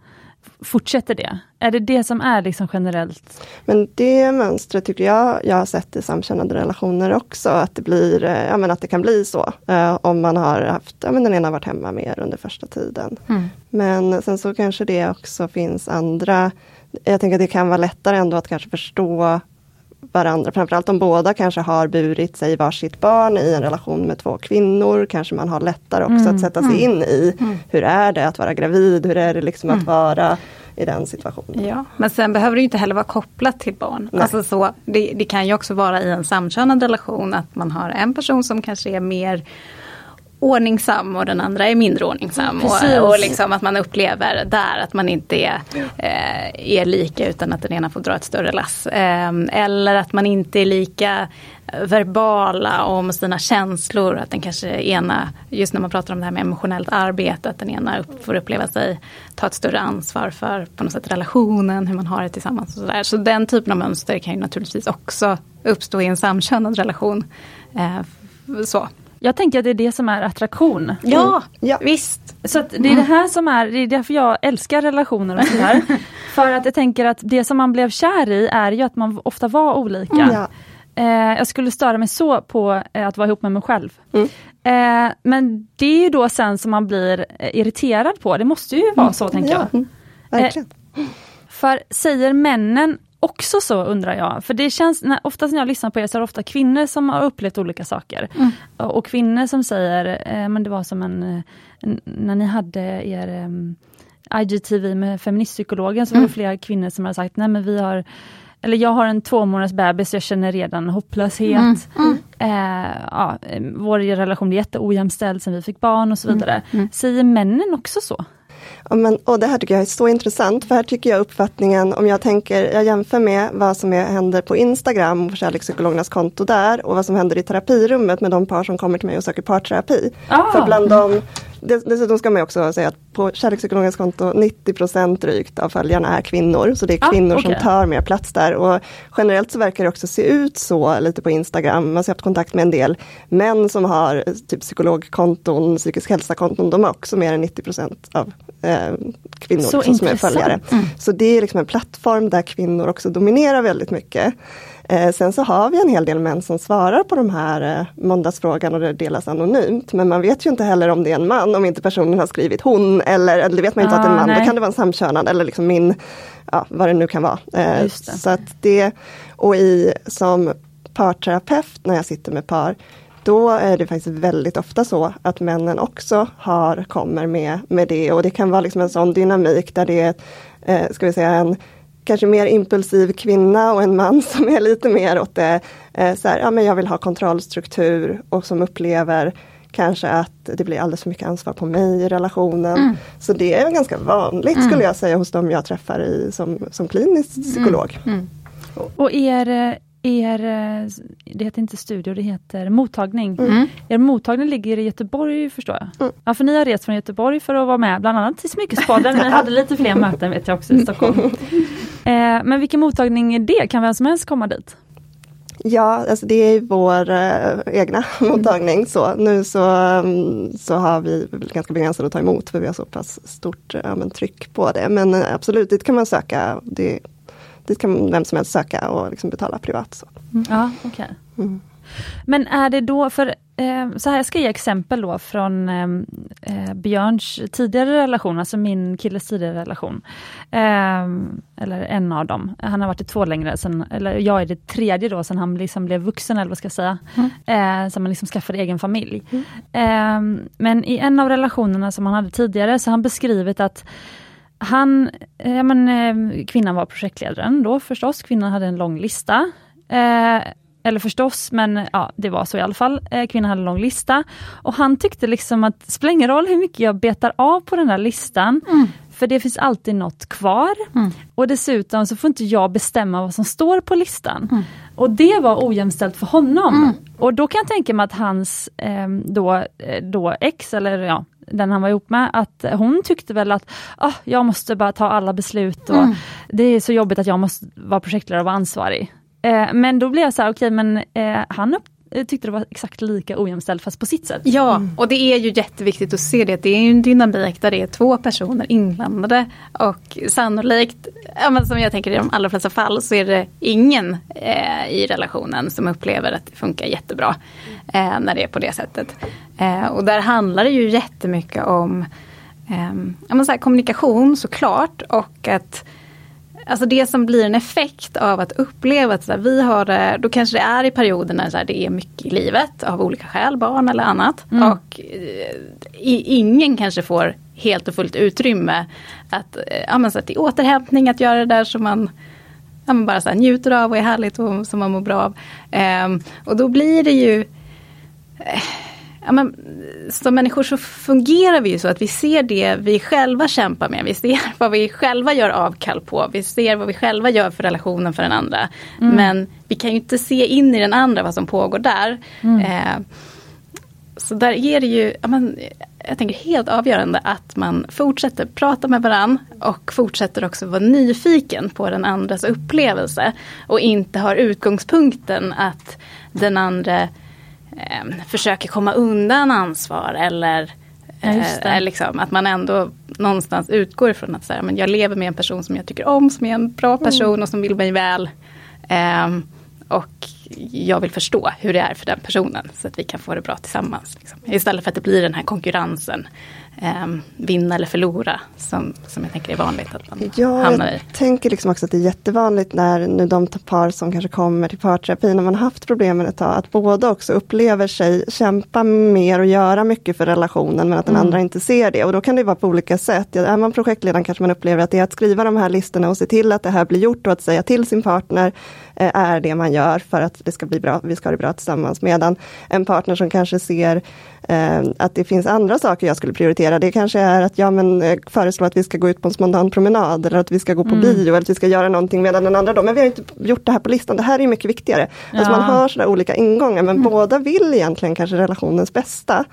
[SPEAKER 1] fortsätter det. Är det det som är liksom generellt?
[SPEAKER 2] Men det mönstret tycker jag jag har sett i samkönade relationer också, att det, blir, eh, ja, men att det kan bli så. Eh, om man har haft, ja, men den ena har varit hemma mer under första tiden.
[SPEAKER 3] Mm.
[SPEAKER 2] Men sen så kanske det också finns andra, jag tänker att det kan vara lättare ändå att kanske förstå varandra, framförallt om båda kanske har burit sig varsitt barn i en relation med två kvinnor, kanske man har lättare också
[SPEAKER 1] Mm,
[SPEAKER 2] att sätta sig in i,
[SPEAKER 3] Mm.
[SPEAKER 2] hur är det att vara gravid, hur är det liksom att vara i den situationen.
[SPEAKER 3] Ja, men sen behöver det inte heller vara kopplat till barn.
[SPEAKER 2] Nej.
[SPEAKER 3] Alltså så, det, det kan ju också vara i en samkönad relation att man har en person som kanske är mer ordningsam och den andra är mindre ordningsam.
[SPEAKER 1] Precis.
[SPEAKER 3] Och, och liksom att man upplever där att man inte är, eh, är lika utan att den ena får dra ett större lass. Eh, eller att man inte är lika verbala om sina känslor. Att den kanske ena, just när man pratar om det här med emotionellt arbete, att den ena upp, får uppleva sig ta ett större ansvar för på något sätt relationen, hur man har det tillsammans. Och så, där. så den typen av mönster kan ju naturligtvis också uppstå i en samkönad relation. Eh, så.
[SPEAKER 1] Jag tänker att det är det som är attraktion.
[SPEAKER 3] Ja,
[SPEAKER 2] Ja.
[SPEAKER 3] visst.
[SPEAKER 1] Så att det är det här som är, det är därför jag älskar relationer och sådär. För att jag tänker att det som man blev kär i är ju att man ofta var olika.
[SPEAKER 2] Ja.
[SPEAKER 1] Eh, jag skulle störa mig så på eh, att vara ihop med mig själv.
[SPEAKER 2] Mm.
[SPEAKER 1] Eh, men det är ju då sen som man blir eh, irriterad på, det måste ju vara så tänker jag.
[SPEAKER 2] Ja, verkligen.
[SPEAKER 1] För säger männen också så undrar jag? För det känns, när, oftast när jag lyssnar på er så är det ofta kvinnor som har upplevt olika saker.
[SPEAKER 3] Mm.
[SPEAKER 1] Och, kvinnor som säger, eh, men det var som en, en när ni hade er eh, IGTV med feministpsykologen så var det
[SPEAKER 3] Mm.
[SPEAKER 1] flera kvinnor som hade sagt, nej men vi har eller jag har en två månaders bebis, jag känner redan hopplöshet.
[SPEAKER 3] Mm. Mm.
[SPEAKER 1] Eh, ja, vår relation är jätteojämställd sen vi fick barn och så vidare.
[SPEAKER 3] Mm.
[SPEAKER 1] Säger männen också så?
[SPEAKER 2] Men, och det här tycker jag är så intressant, för här tycker jag uppfattningen, om jag tänker, jag jämför med vad som är, händer på Instagram, på kärlekspsykologernas konto där, och vad som händer i terapirummet med de par som kommer till mig och söker parterapi.
[SPEAKER 1] Ah.
[SPEAKER 2] För bland dess- dessutom ska man också säga att på kärlekspsykologernas konto, 90% drygt av följarna är kvinnor, så det är
[SPEAKER 1] Ah,
[SPEAKER 2] kvinnor
[SPEAKER 1] okej.
[SPEAKER 2] som tar mer plats där. Och generellt så verkar det också se ut så lite på Instagram, man har haft kontakt med en del män som har typ psykologkonton, psykisk hälsa-konton, de har också mer än 90% av eh, kvinnor
[SPEAKER 1] Så
[SPEAKER 2] liksom, som är följare. Så det är liksom en plattform där kvinnor också dominerar väldigt mycket. Eh, sen så har vi en hel del män som svarar på de här eh, måndagsfrågan och det delas anonymt. Men man vet ju inte heller om det är en man, om inte personen har skrivit hon eller, eller det vet man inte att det är en
[SPEAKER 1] Ah,
[SPEAKER 2] man,
[SPEAKER 1] nej.
[SPEAKER 2] då kan det vara en samkönad eller liksom min, ja vad det nu kan vara. Eh, så att det, och i som parterapeut när jag sitter med par, då är det faktiskt väldigt ofta så att männen också har, kommer med, med det och det kan vara liksom en sån dynamik där det är, eh, ska vi säga en kanske mer impulsiv kvinna och en man som är lite mer åt det, eh, så här, ja men jag vill ha kontrollstruktur och som upplever kanske att det blir alldeles för mycket ansvar på mig i relationen.
[SPEAKER 3] Mm.
[SPEAKER 2] Så det är ganska vanligt
[SPEAKER 3] Mm.
[SPEAKER 2] skulle jag säga hos dem jag träffar i, som, som klinisk psykolog.
[SPEAKER 3] Mm.
[SPEAKER 1] Och er, er, det heter inte studio, det heter mottagning.
[SPEAKER 3] Mm.
[SPEAKER 1] Er mottagning ligger i Göteborg förstår jag.
[SPEAKER 2] Mm.
[SPEAKER 1] Ja, för ni har rest från Göteborg för att vara med bland annat i Smyckespodden. Ni hade lite fler möten vet jag också i Stockholm. Eh, men vilken mottagning är det? Kan vem som helst komma dit?
[SPEAKER 2] Ja, alltså det är vår eh, egna mottagning. Så nu så, mm, så har vi ganska begränsat att ta emot för vi har så pass stort ja, men, tryck på det. Men eh, absolut, dit kan man söka. Det, dit kan vem som helst söka och liksom betala privat. Så.
[SPEAKER 1] Ja, okej.
[SPEAKER 2] Mm.
[SPEAKER 1] Men är det då, för eh, så här, jag ska ge exempel då från eh, eh, Björns tidigare relation, alltså min killes tidigare relation. Eh, eller en av dem. Han har varit i två längre, sen, eller jag är det tredje då, sen han liksom blev vuxen, eller vad ska jag säga. Mm. Eh, sen man liksom skaffade egen familj. Mm. Eh, men i en av relationerna som han hade tidigare, så har han beskrivit att han, ja men, kvinnan var projektledaren då förstås, kvinnan hade en lång lista. Eller förstås, men ja, det var så i alla fall. Eh, kvinnan hade en lång lista. Och han tyckte liksom att det spelar ingen roll hur mycket jag betar av på den här listan, mm. för det finns alltid något kvar. Mm. Och dessutom så får inte jag bestämma vad som står på listan. Mm. Och det var ojämställt för honom. Mm. Och då kan jag tänka mig att hans eh, då, då ex, eller ja, den han var ihop med, att hon tyckte väl att ah, jag måste bara ta alla beslut och mm. det är så jobbigt att jag måste vara projektledare och vara ansvarig. Eh, men då blev jag så här, okej okay, men eh, han upp, eh, tyckte det var exakt lika ojämställt fast på sitt sätt.
[SPEAKER 3] Ja, mm. och det är ju jätteviktigt att se det. Det är en dynamik där det är två personer inblandade och sannolikt, ja, men som jag tänker i de allra flesta fall, så är det ingen eh, i relationen som upplever att det funkar jättebra eh, när det är på det sättet. Eh, och där handlar det ju jättemycket om eh, ja, så här, kommunikation såklart och att Alltså det som blir en effekt av att uppleva att så här, vi har det, då kanske det är i perioder när här, det är mycket i livet av olika skäl, barn eller annat. Mm. Och eh, ingen kanske får helt och fullt utrymme att, eh, ja, men så att, till återhämtning, att göra det där som man ja, men bara så här, njuter av och är härligt och som man mår bra av. Eh, och då blir det ju eh, ja, men, som människor så fungerar vi ju så att vi ser det vi själva kämpar med. Vi ser vad vi själva gör avkall på. Vi ser vad vi själva gör för relationen för den andra. Mm. Men vi kan ju inte se in i den andra vad som pågår där. Mm. Eh, så där är det ju, ja, men, jag tänker helt avgörande att man fortsätter prata med varann och fortsätter också vara nyfiken på den andras upplevelse. Och inte har utgångspunkten att den andra eh, försöker komma undan ansvar eller eh, liksom, att man ändå någonstans utgår ifrån att så här, men jag lever med en person som jag tycker om, som är en bra person mm. och som vill mig väl. Eh, och jag vill förstå hur det är för den personen så att vi kan få det bra tillsammans. Liksom. Istället för att det blir den här konkurrensen eh, vinna eller förlora som, som jag tänker är vanligt att man
[SPEAKER 2] ja,
[SPEAKER 3] hamnar i.
[SPEAKER 2] Jag tänker liksom också att det är jättevanligt när nu de par som kanske kommer till parterapi när man haft problemen ett tag, att båda också upplever sig kämpa mer och göra mycket för relationen men att den mm. andra inte ser det. Och då kan det vara på olika sätt. Är man projektledaren kanske man upplever att det är att skriva de här listorna och se till att det här blir gjort och att säga till sin partner är det man gör för att det ska bli bra, vi ska ha det bra tillsammans. Medan en partner som kanske ser eh, att det finns andra saker jag skulle prioritera. Det kanske är att ja, men, eh, föreslå att vi ska gå ut på en spontan promenad eller att vi ska gå på mm. bio eller att vi ska göra någonting medan den andra då, men vi har inte gjort det här på listan, det här är mycket viktigare. Ja. Alltså man har sådär olika ingångar men mm. båda vill egentligen kanske relationens bästa.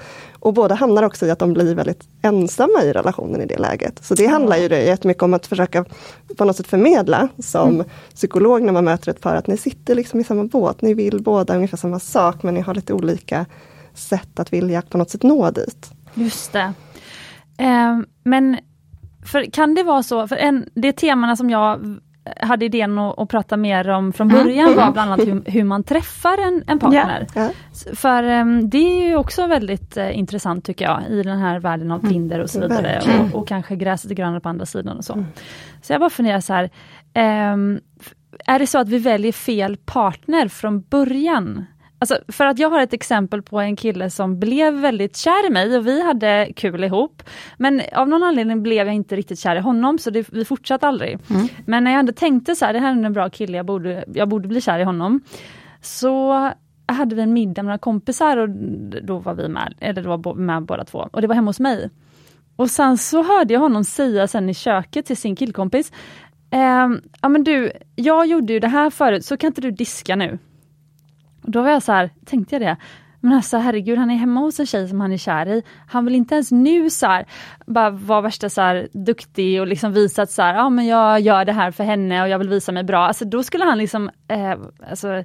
[SPEAKER 2] Och båda hamnar också i att de blir väldigt ensamma i relationen i det läget. Så det handlar ju jättemycket om att försöka på något sätt förmedla som mm. psykolog när man möter ett par att ni sitter liksom i samma båt, ni vill båda ungefär samma sak men ni har lite olika sätt att vilja på något sätt nå dit.
[SPEAKER 1] Just det. Eh, men för kan det vara så, för en, det temana som jag hade idén att, att prata mer om från mm. början mm. var bland annat hur, hur, man träffar en, en partner. Ja. Ja. För um, det är ju också väldigt uh, intressant tycker jag i den här världen av mm. Tinder och så vidare. Och, och, kanske gräset är grönare på andra sidan och så. Mm. Så jag bara funderar så här. Um, är det så att vi väljer fel partner från början? Alltså, för att jag har ett exempel på en kille som blev väldigt kär i mig och vi hade kul ihop. Men av någon anledning blev jag inte riktigt kär i honom så det, vi fortsatte aldrig. Mm. Men när jag ändå tänkte så här, det här är en bra kille, jag borde, jag borde bli kär i honom. Så hade vi en middag med några kompisar och då var vi med, eller då var med båda två. Och det var hemma hos mig. Och sen så hörde jag honom säga sen i köket till sin killkompis, ehm, ja men du, jag gjorde ju det här förut, så kan inte du diska nu? Då var jag så här, tänkte jag det, men alltså herregud, han är hemma hos en tjej som han är kär i. Han vill inte ens nu så här, bara vara värsta så här, duktig och liksom visa att så här, ja, men jag gör det här för henne och jag vill visa mig bra. Alltså, då skulle han liksom eh, alltså,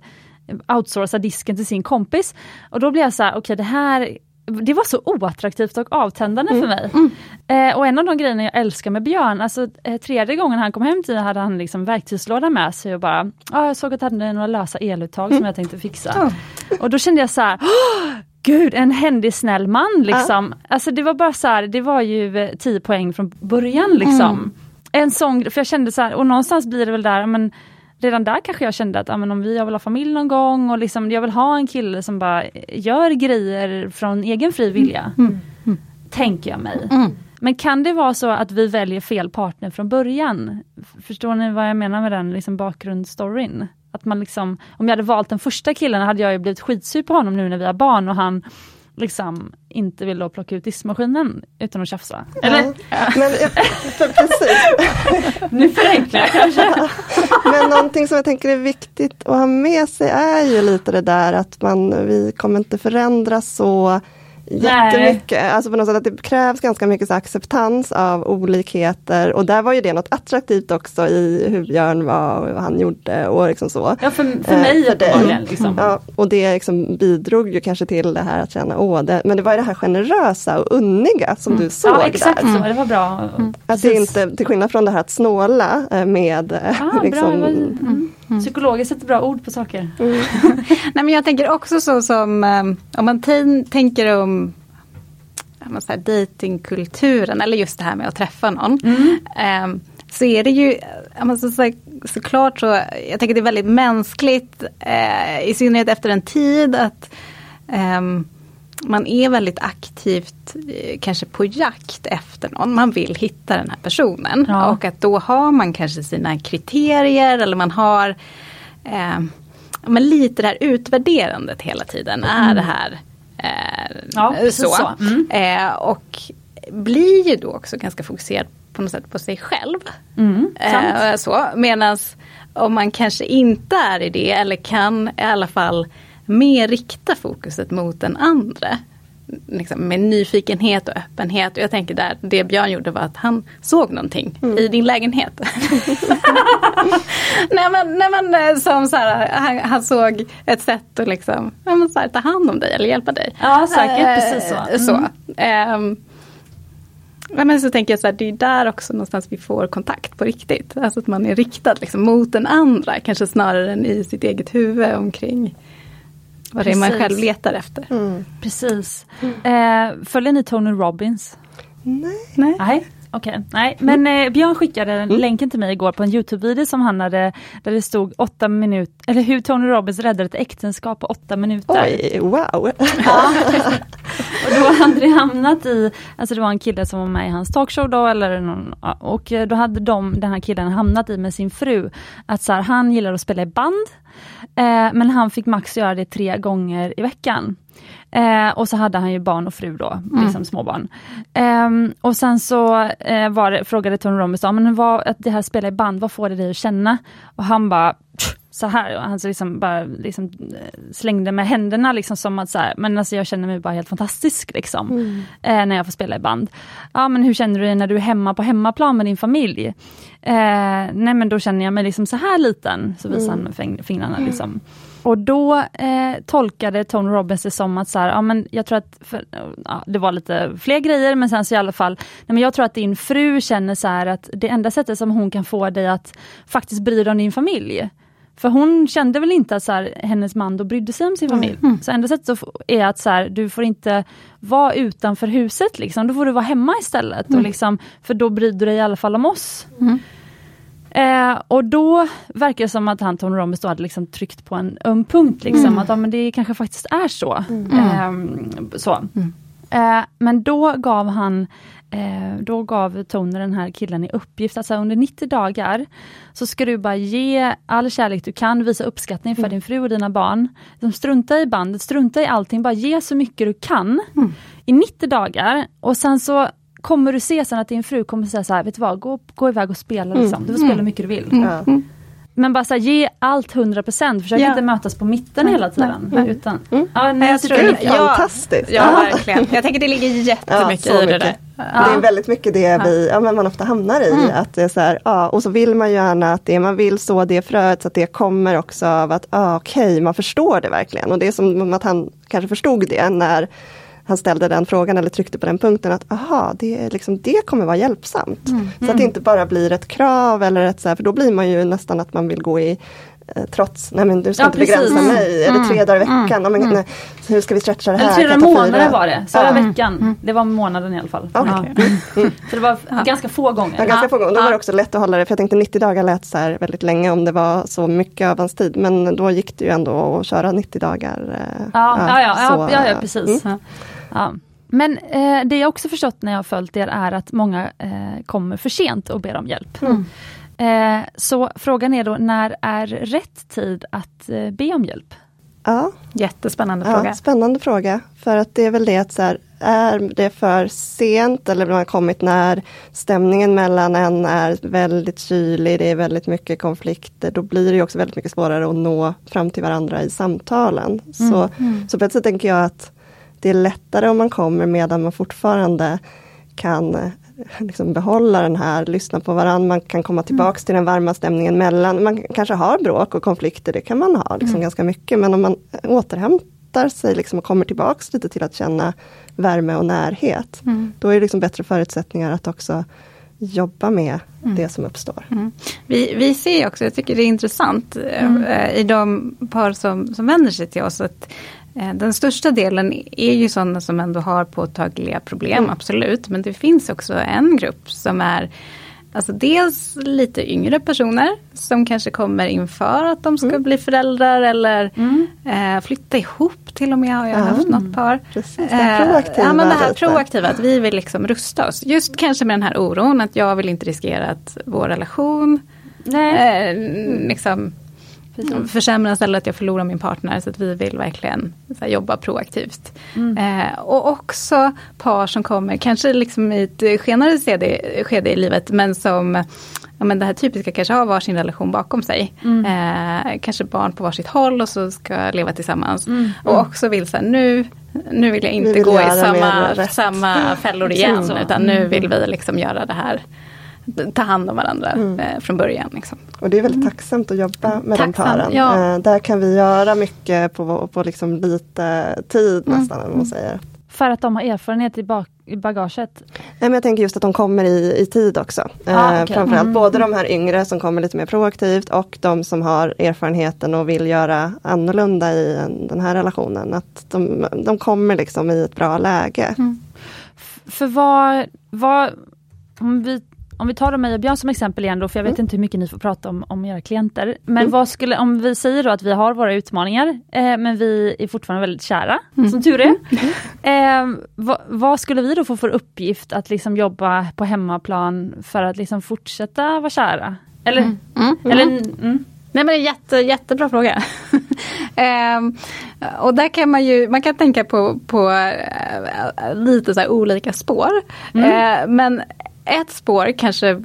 [SPEAKER 1] outsourca disken till sin kompis. Och då blev jag så här, okej okay, det här det var så oattraktivt och avtändande mm. för mig. Mm. Eh, och en av de grejerna jag älskar med Björn, alltså eh, tredje gången han kom hem till mig hade han liksom verktygslåda med sig och bara, ah, jag såg att han hade några lösa eluttag mm. som jag tänkte fixa. Och då kände jag så här, gud en händig snäll man liksom. Alltså det var bara så här, det var ju 10 poäng från början liksom. En sån, för jag kände så här, och någonstans blir det väl där, men redan där kanske jag kände att ja, men om vi, jag vill ha familj någon gång och liksom, jag vill ha en kille som bara gör grejer från egen fri vilja. Tänker jag mig. Men kan det vara så att vi väljer fel partner från början? Förstår ni vad jag menar med den liksom bakgrundsstoryn? Att man liksom, om jag hade valt den första killen hade jag blivit skitsur på honom nu när vi har barn och han liksom inte vill då plocka ut diskmaskinen utan att tjafsa. Eller?
[SPEAKER 2] Ja. Men, för, precis.
[SPEAKER 1] Nu förenklar jag kanske.
[SPEAKER 2] Men någonting som jag tänker är viktigt att ha med sig är ju lite det där att man, vi kommer inte förändras så jättemycket. Alltså på något sätt att det krävs ganska mycket så acceptans av olikheter och där var ju det något attraktivt också i hur Björn var och vad han gjorde och liksom så.
[SPEAKER 1] Ja, för, för mig
[SPEAKER 2] Eh, för
[SPEAKER 1] uppenbarligen. Liksom.
[SPEAKER 2] Ja, och det liksom bidrog ju kanske till det här att känna, åh, det, men det var ju det här generösa och unniga som du såg
[SPEAKER 1] Ja, exakt
[SPEAKER 2] där.
[SPEAKER 1] så. Det var bra.
[SPEAKER 2] Att det inte, till skillnad från det här att snåla eh, med
[SPEAKER 1] Ah,
[SPEAKER 2] liksom,
[SPEAKER 1] bra, det var, mm. Psykologiskt sätter bra ord på saker.
[SPEAKER 3] Nej, men jag tänker också så som um, om man tän- tänker om så här, datingkulturen eller just det här med att träffa någon. Um, så är det ju, så, så, såklart så, jag tänker det är väldigt mänskligt, eh, i synnerhet efter en tid att ehm, man är väldigt aktivt eh, kanske på jakt efter någon. Man vill hitta den här personen.
[SPEAKER 1] Ja.
[SPEAKER 3] Och att då har man kanske sina kriterier eller man har eh, men lite det här utvärderandet hela tiden. Är det här eh,
[SPEAKER 1] Ja, precis så. Mm.
[SPEAKER 3] Eh, och blir ju då också ganska fokuserad på något sätt på sig själv.
[SPEAKER 1] Mm.
[SPEAKER 3] Eh, så, Medan om man kanske inte är i det eller kan i alla fall mer rikta fokuset mot den andra. Liksom, med nyfikenhet och öppenhet. Och jag tänker där, det Björn gjorde var att han såg någonting i din lägenhet. men, nej, men, eh, som så här, han, han såg ett sätt att liksom, så här, ta hand om dig eller hjälpa dig.
[SPEAKER 1] Ja, säkert.
[SPEAKER 3] Eh,
[SPEAKER 1] Precis så. Mm.
[SPEAKER 3] så. Ehm, Ja, men så tänker jag så här, det är där också någonstans vi får kontakt på riktigt. Alltså att man är riktad liksom mot den andra, kanske snarare än i sitt eget huvud omkring vad det är man själv letar efter.
[SPEAKER 2] Mm.
[SPEAKER 1] Precis. Eh, följer ni Tony Robbins?
[SPEAKER 2] Nej.
[SPEAKER 3] Nej.
[SPEAKER 1] Okej, nej. Men eh, Björn skickade länken till mig igår på en Youtube-video som han hade, där det stod åtta minuter, eller hur Tony Robbins räddade ett äktenskap på åtta minuter.
[SPEAKER 2] Oj, wow.
[SPEAKER 1] Och då hade det hamnat i, alltså det var en kille som var med i hans talkshow då, eller någon, ja, och eh, då hade de, den här killen hamnat i med sin fru, att så här, han gillar att spela i band, eh, men han fick max göra det tre gånger i veckan. Eh, och så hade han ju barn och fru då, liksom småbarn. Ehm, och sen så eh, var det, frågade Tony Robbins, men vad, att det här spela i band, vad får det dig att känna? Och han bara, "Pff, så här, och han så liksom bara liksom eh, slängde med händerna liksom som att så här, men alltså jag känner mig bara helt fantastisk liksom. Eh, när jag får spela i band. Ja men hur känner du dig när du är hemma på hemmaplan med din familj? Eh, nej men då känner jag mig liksom så här liten, så visar han med fing- fingrarna liksom. Och då eh, tolkade Tony Robbins det som att så här, ja, men jag tror att, för, ja, det var lite fler grejer men sen så i alla fall, nej, men jag tror att din fru känner så här att det enda sättet som hon kan få dig att faktiskt bry dig om din familj. För hon kände väl inte att så här, hennes man då brydde sig om sin familj. Så enda sättet är att så här, du får inte vara utanför huset, liksom. då får du vara hemma istället. Och liksom, för då bryr du dig i alla fall om oss. Eh, och då verkar det som att han, Tony Robbins, hade liksom tryckt på en öm punkt. Liksom, Att ja, men det kanske faktiskt är så. Ehm, så. Eh, men då gav han eh, då gav Tony den här killen i uppgift att så under 90 dagar så ska du bara ge all kärlek du kan, visa uppskattning för din fru och dina barn. Liksom, strunta i bandet, strunta i allting, bara ge så mycket du kan i 90 dagar och sen så kommer du se sen att din fru kommer säga så här, vet du vad, gå, gå iväg och spela liksom. Du får spela hur mycket du vill.
[SPEAKER 2] Ja.
[SPEAKER 1] Men bara så här, ge allt 100%, försök
[SPEAKER 3] Ja.
[SPEAKER 1] inte mötas på mitten hela tiden. Utan, ja, nej,
[SPEAKER 3] Jag tror-
[SPEAKER 2] Gud,
[SPEAKER 3] Ja.
[SPEAKER 2] fantastiskt.
[SPEAKER 3] Ja, verkligen. Jag tänker det ligger jättemycket
[SPEAKER 2] Ja,
[SPEAKER 3] i det
[SPEAKER 2] mycket.
[SPEAKER 3] där.
[SPEAKER 2] Det är väldigt mycket det vi, ja, men man ofta hamnar i. Att det är så här, ja, och så vill man gärna att det man vill så det fröet, så att det kommer också av att, ja, okej, man förstår det verkligen. Och det är som att han kanske förstod det när han ställde den frågan eller tryckte på den punkten att aha, det, är liksom, det kommer vara hjälpsamt. Så att det inte bara blir ett krav eller ett så här, för då blir man ju nästan att man vill gå i eh, trots, nej men du ska
[SPEAKER 1] Ja,
[SPEAKER 2] inte begränsa
[SPEAKER 1] precis.
[SPEAKER 2] mig, är det tre dagar i veckan? Ja, men, nej, hur ska vi stretcha det här?
[SPEAKER 1] Eller tre månader var det,
[SPEAKER 2] Ja.
[SPEAKER 1] ja. veckan. Det var månaden i alla fall.
[SPEAKER 2] Okej.
[SPEAKER 1] Ja. Så det var ganska få gånger.
[SPEAKER 2] Ja, ganska få gånger. Då var det också lätt att hålla det, för jag tänkte 90 dagar lät så här väldigt länge om det var så mycket av hans tid. Men då gick det ju ändå att köra 90 dagar. eh,
[SPEAKER 1] Ja, ja, ja, ja,
[SPEAKER 2] så,
[SPEAKER 1] ja, ja precis.
[SPEAKER 2] Mm.
[SPEAKER 1] Ja. Men eh, det jag också förstått när jag har följt er är att många eh, kommer för sent och ber om hjälp. Eh, så frågan är då, när är rätt tid att eh, be om hjälp?
[SPEAKER 2] Ja,
[SPEAKER 3] Jättespännande
[SPEAKER 2] ja,
[SPEAKER 3] fråga.
[SPEAKER 2] spännande fråga. För att det är väl det att så här, är det för sent eller man har kommit när stämningen mellan en är väldigt kylig, det är väldigt mycket konflikter, då blir det ju också väldigt mycket svårare att nå fram till varandra i samtalen. Så, så på ett sätt tänker jag att det är lättare om man kommer medan man fortfarande kan eh, liksom behålla den här, lyssna på varandra, man kan komma tillbaks till den varma stämningen mellan, man kanske har bråk och konflikter, det kan man ha liksom ganska mycket, men om man återhämtar sig liksom och kommer tillbaks lite till att känna värme och närhet, då är det liksom bättre förutsättningar att också jobba med det som uppstår.
[SPEAKER 3] Mm. Vi, vi ser också, jag tycker det är intressant eh, i de par som, som vänder sig till oss att eh, den största delen är ju sådana som ändå har påtagliga problem, absolut. Men det finns också en grupp som är Alltså dels lite yngre personer som kanske kommer inför att de ska bli föräldrar eller eh, flytta ihop till och med har jag
[SPEAKER 2] Ja.
[SPEAKER 3] haft något par.
[SPEAKER 2] Precis,
[SPEAKER 3] Eh,
[SPEAKER 2] proaktiva
[SPEAKER 3] ja, men det här
[SPEAKER 2] lite.
[SPEAKER 3] proaktiva, att vi vill liksom rusta oss. Just kanske med den här oron att jag vill inte riskera att vår relation
[SPEAKER 1] Nej.
[SPEAKER 3] eh, liksom försämras eller att jag förlorar min partner. Så att vi vill verkligen här, jobba proaktivt. Eh, och också par som kommer, kanske liksom i ett senare skede, skede i livet, men som Ja, men det här typiska kanske har varsin relation bakom sig. Eh, kanske barn på varsitt håll och så ska leva tillsammans. Och också vill så här, nu, nu vill jag inte
[SPEAKER 2] vill
[SPEAKER 3] gå i samma, samma fällor igen. Utan nu vill vi liksom göra det här, ta hand om varandra eh, från början. Liksom.
[SPEAKER 2] Och det är väldigt tacksamt att jobba med de
[SPEAKER 3] Tacksamt,
[SPEAKER 2] paren.
[SPEAKER 3] ja.
[SPEAKER 2] Eh, där kan vi göra mycket på, på liksom lite tid nästan, om man säger.
[SPEAKER 1] För att de har erfarenhet i, bak- i bagaget.
[SPEAKER 2] Nej, men jag tänker just att de kommer i, i tid också.
[SPEAKER 1] Ah,
[SPEAKER 2] eh,
[SPEAKER 1] okej.
[SPEAKER 2] Framförallt både de här yngre som kommer lite mer proaktivt och de som har erfarenheten och vill göra annorlunda i en, den här relationen. Att de, de kommer liksom i ett bra läge.
[SPEAKER 1] För vad, vad om, vi, om vi tar då mig och Björn som exempel igen då, för jag vet inte hur mycket ni får prata om, om era klienter. Men vad skulle, om vi säger då att vi har våra utmaningar, eh, men vi är fortfarande väldigt kära, som tur är. Eh, vad, vad skulle vi då få för uppgift att liksom jobba på hemmaplan för att liksom fortsätta vara kära? Eller? eller mm.
[SPEAKER 3] Nej men det är en jätte, jättebra fråga. Ehm, och där kan man ju, man kan tänka på, på eh, lite så olika spår. Eh, men ett spår kanske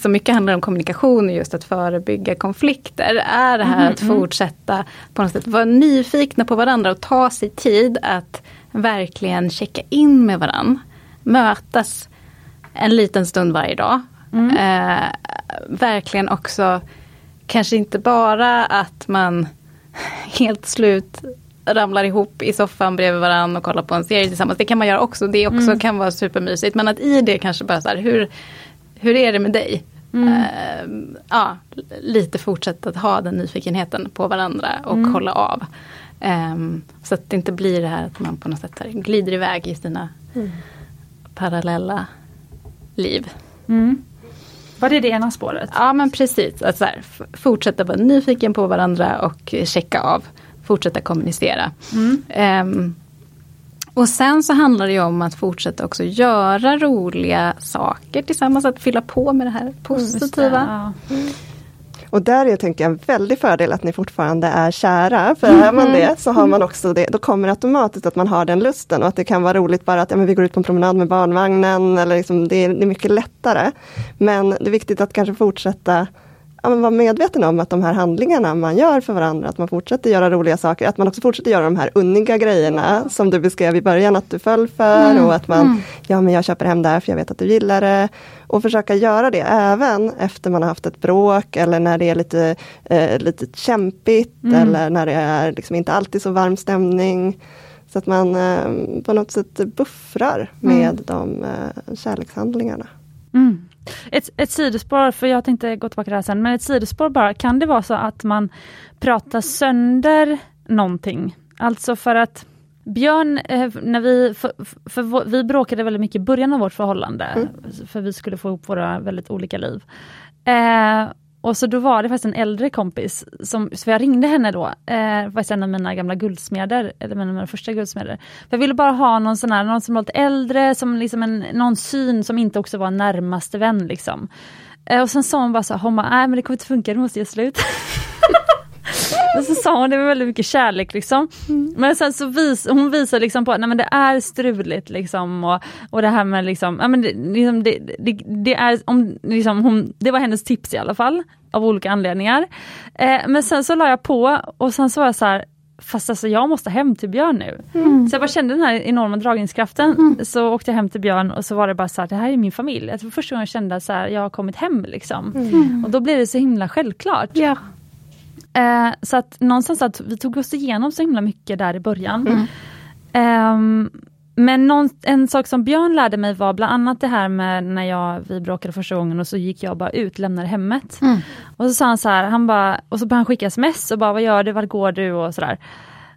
[SPEAKER 3] så mycket handlar om kommunikation och just att förebygga konflikter är det här att fortsätta på något sätt vara nyfikna på varandra och ta sig tid att verkligen checka in med varandra. Mötas en liten stund varje dag. Eh, verkligen också kanske inte bara att man helt slut ramlar ihop i soffan bredvid varandra och kollar på en serie tillsammans. Det kan man göra också. Det också kan vara supermysigt. Men att i det kanske bara så här, hur, hur är det med dig? Eh, ja, lite fortsätta att ha den nyfikenheten på varandra och hålla av. Ehm, så att det inte blir det här att man på något sätt glider iväg i sina parallella liv.
[SPEAKER 1] Mm. Var det det ena spåret?
[SPEAKER 3] Ja men precis, att så här, fortsätta vara nyfiken på varandra och checka av. Fortsätta kommunicera. Ehm, och sen så handlar det ju om att fortsätta också göra roliga saker tillsammans. Att fylla på med det här positiva.
[SPEAKER 1] ja.
[SPEAKER 2] Och där är tänker jag en väldig fördel att ni fortfarande är kära. För är man det så har man också det, då kommer det automatiskt att man har den lusten och att det kan vara roligt bara att ja, men vi går ut på en promenad med barnvagnen. Eller liksom, det, är, det är mycket lättare. Men det är viktigt att kanske fortsätta ja, men vara medveten om att de här handlingarna man gör för varandra, att man fortsätter göra roliga saker, att man också fortsätter göra de här unniga grejerna som du beskrev i början att du föll för och att man, ja men jag köper hem det här för jag vet att du gillar det. Och försöka göra det även efter man har haft ett bråk eller när det är lite, eh, lite kämpigt eller när det är liksom inte alltid så varm stämning. Så att man eh, på något sätt buffrar med de eh, kärlekshandlingarna.
[SPEAKER 1] Mm. Ett, ett sidospår, för jag tänkte gå tillbaka till det här sen, men ett sidospår bara, kan det vara så att man pratar sönder någonting? Alltså för att Björn, eh, när vi, för, för, vi bråkade väldigt mycket i början av vårt förhållande, mm. för vi skulle få ihop våra väldigt olika liv. Eh, och så då var det faktiskt en äldre kompis, som, så jag ringde henne då, eh, faktiskt en av mina gamla guldsmeder, eller en av mina första guldsmeder. För jag ville bara ha någon sån här, någon som var lite äldre, som liksom en, någon syn som inte också var närmaste vän. Liksom. Eh, och sen sa hon bara så här, nej men det kommer inte funka, du måste göra slut. Och så sa hon det med väldigt mycket kärlek liksom. Mm. Men sen så vis, hon visar liksom på att det är struligt liksom och, och det här med liksom, ja men det, liksom, det, det, det är om, liksom, hon, det var hennes tips i alla fall, av olika anledningar. Eh, men sen så la jag på och sen så var jag så här, fast alltså jag måste hem till Björn nu. Mm. Så jag bara kände den här enorma dragningskraften. Mm. Så åkte jag hem till Björn och så var det bara så här, det här är min familj. Jag tror första gången jag kände att jag har kommit hem liksom. Mm. Och då blir det så himla självklart.
[SPEAKER 3] Ja.
[SPEAKER 1] Eh, så att någonstans att vi tog oss igenom så himla mycket där i början. Mm. Eh, men någon, en sak som Björn lärde mig var bland annat det här med när jag, vi bråkade första gången och så gick jag bara ut, lämnade hemmet. Mm. Och så sa han så här, han bara, och så började han skicka sms och bara vad gör du, var går du och sådär.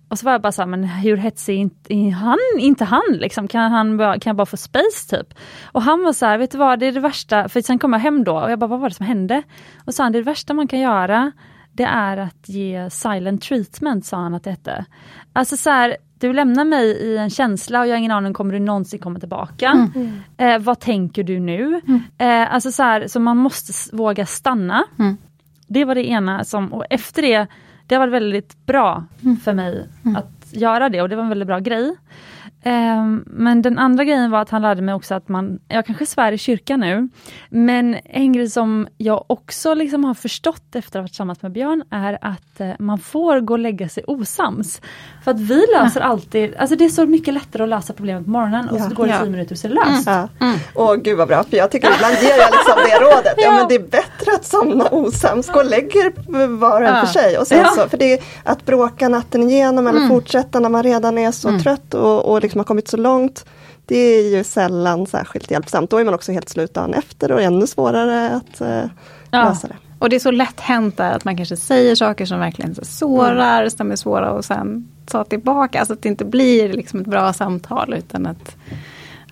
[SPEAKER 1] Och så var jag bara såhär, men hur hetsig är han, inte han liksom? Kan, han bara, kan jag bara få space typ? Och han var så här, vet du vad, det är det värsta, för sen kom jag hem då och jag bara, vad var det som hände? Och så sa han, det är det värsta man kan göra, det är att ge silent treatment, sa han att det hette. Alltså så här, du lämnar mig i en känsla och jag har ingen aning, kommer du någonsin komma tillbaka? Mm. Eh, vad tänker du nu? Mm. Eh, alltså så, här, så man måste våga stanna. Mm. Det var det ena som, och efter det, det var väldigt bra mm. för mig mm. att göra det och det var en väldigt bra grej. Um, men den andra grejen var att han lärde mig också att man, jag kanske svär i kyrkan nu, men en grej som jag också liksom har förstått efter att ha varit tillsammans med Björn är att uh, man får gå och lägga sig osams. För att vi löser ja. alltid, alltså det är så mycket lättare att lösa problemet på morgonen och så går det ja. tio minuter och så är det löst.
[SPEAKER 2] Mm. Ja. Mm. Åh gud vad bra, för jag tycker ibland ger jag liksom det rådet. Ja. men det är bättre att somna osams, gå och lägg er var och en för sig. Och sen så, för det är att bråka natten igenom eller mm. fortsätta när man redan är så mm. trött och, och liksom har kommit så långt. Det är ju sällan särskilt hjälpsamt. Då är man också helt slut dagen efter och ännu svårare att uh, lösa det.
[SPEAKER 3] Och det är så lätt hänt att man kanske säger saker som verkligen sårar, mm. som är svåra och sen ta tillbaka. Alltså att det inte blir liksom ett bra samtal utan att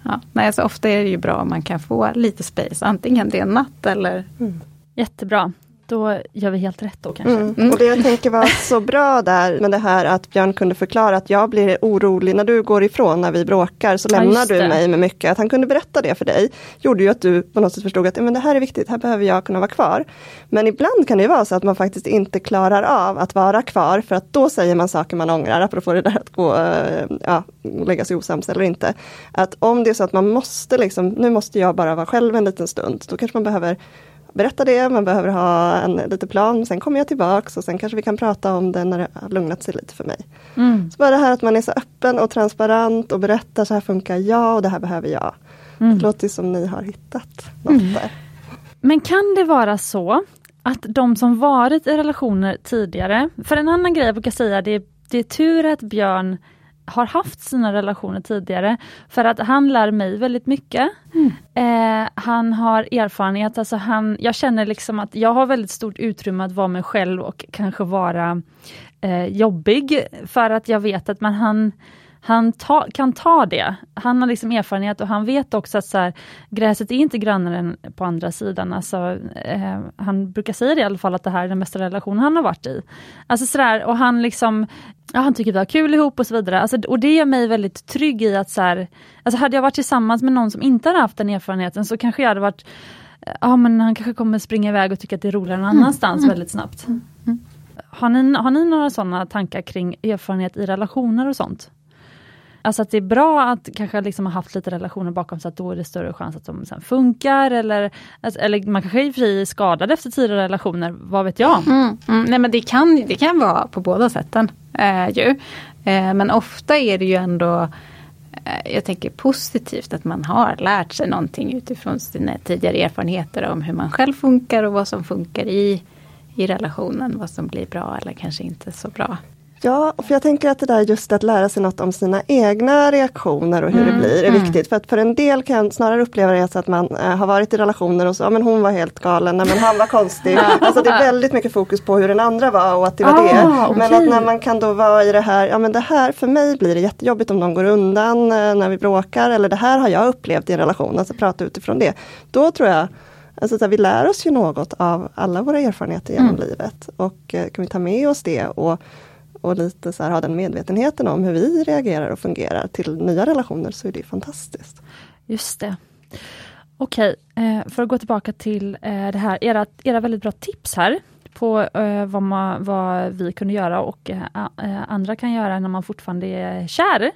[SPEAKER 3] ja, nej, så ofta är det ju bra om man kan få lite space. Antingen det är natt eller
[SPEAKER 1] mm. Jättebra då gör vi helt rätt då kanske. Mm.
[SPEAKER 2] Mm. Och det jag tänker var så bra där med det här att Björn kunde förklara att jag blir orolig när du går ifrån när vi bråkar så lämnar ja, du mig med mycket. Att han kunde berätta det för dig gjorde ju att du på något sätt förstod att men det här är viktigt, här behöver jag kunna vara kvar. Men ibland kan det vara så att man faktiskt inte klarar av att vara kvar för att då säger man saker man ångrar, apropå det där att gå, eh, ja, lägga sig osams eller inte. Att om det är så att man måste liksom, nu måste jag bara vara själv en liten stund, då kanske man behöver berätta det, man behöver ha en liten plan. Sen kommer jag tillbaks och sen kanske vi kan prata om det när det har lugnat sig lite för mig. Mm. Så bara det här att man är så öppen och transparent och berättar så här funkar jag och det här behöver jag. Mm. Det låter som ni har hittat något mm. där.
[SPEAKER 1] Men kan det vara så att de som varit i relationer tidigare, för en annan grej jag brukar säga, det är, det är tur att Björn har haft sina relationer tidigare för att han lär mig väldigt mycket. Mm. Eh, han har erfarenhet, alltså han, jag känner liksom att jag har väldigt stort utrymme att vara mig själv och kanske vara eh, jobbig för att jag vet att man, han han ta, kan ta det. Han har liksom erfarenhet och han vet också att så här, gräset är inte grannare än på andra sidan. Alltså, eh, han brukar säga det i alla fall, att det här är den bästa relationen han har varit i. Alltså sådär, och han liksom ja, han tycker vi har kul ihop och så vidare. Alltså, och det gör mig väldigt trygg i att så här, alltså hade jag varit tillsammans med någon som inte hade haft den erfarenheten så kanske jag hade varit, ja men han kanske kommer springa iväg och tycka att det är roligare någon mm. annanstans mm. väldigt snabbt. Mm. Har, ni, har ni några sådana tankar kring erfarenhet i relationer och sånt? Alltså att det är bra att kanske liksom ha haft lite relationer bakom sig, att då är det större chans att de sen funkar. Eller, alltså, eller man kanske i och för sig är skadad efter tidigare relationer, vad vet jag?
[SPEAKER 3] Mm, mm, nej men det kan, det kan vara på båda sätten. Eh, ju. Eh, men ofta är det ju ändå eh, jag tänker positivt att man har lärt sig någonting utifrån sina tidigare erfarenheter om hur man själv funkar och vad som funkar i, i relationen. Vad som blir bra eller kanske inte så bra.
[SPEAKER 2] Ja, för jag tänker att det där just att lära sig något om sina egna reaktioner och hur
[SPEAKER 3] Mm,
[SPEAKER 2] det blir är
[SPEAKER 3] mm.
[SPEAKER 2] viktigt. För att för en del kan jag snarare uppleva det så att man eh, har varit i relationer och så, ja men hon var helt galen, nej men han var konstig. alltså det är väldigt mycket fokus på hur den andra var och att det var
[SPEAKER 1] Ah,
[SPEAKER 2] det. Men
[SPEAKER 1] okej.
[SPEAKER 2] att när man kan då vara i det här, ja men det här för mig blir det jättejobbigt om de går undan eh, när vi bråkar eller det här har jag upplevt i en relation, alltså prata utifrån det. Då tror jag Alltså så här, vi lär oss ju något av alla våra erfarenheter genom
[SPEAKER 3] Mm.
[SPEAKER 2] livet och eh, kan vi ta med oss det och, och lite så här, ha den medvetenheten om hur vi reagerar och fungerar till nya relationer så är det fantastiskt.
[SPEAKER 1] Just det. Okej, eh, för att gå tillbaka till eh, det här, era, era väldigt bra tips här på eh, vad, man, vad vi kunde göra och eh, eh, andra kan göra när man fortfarande är kär.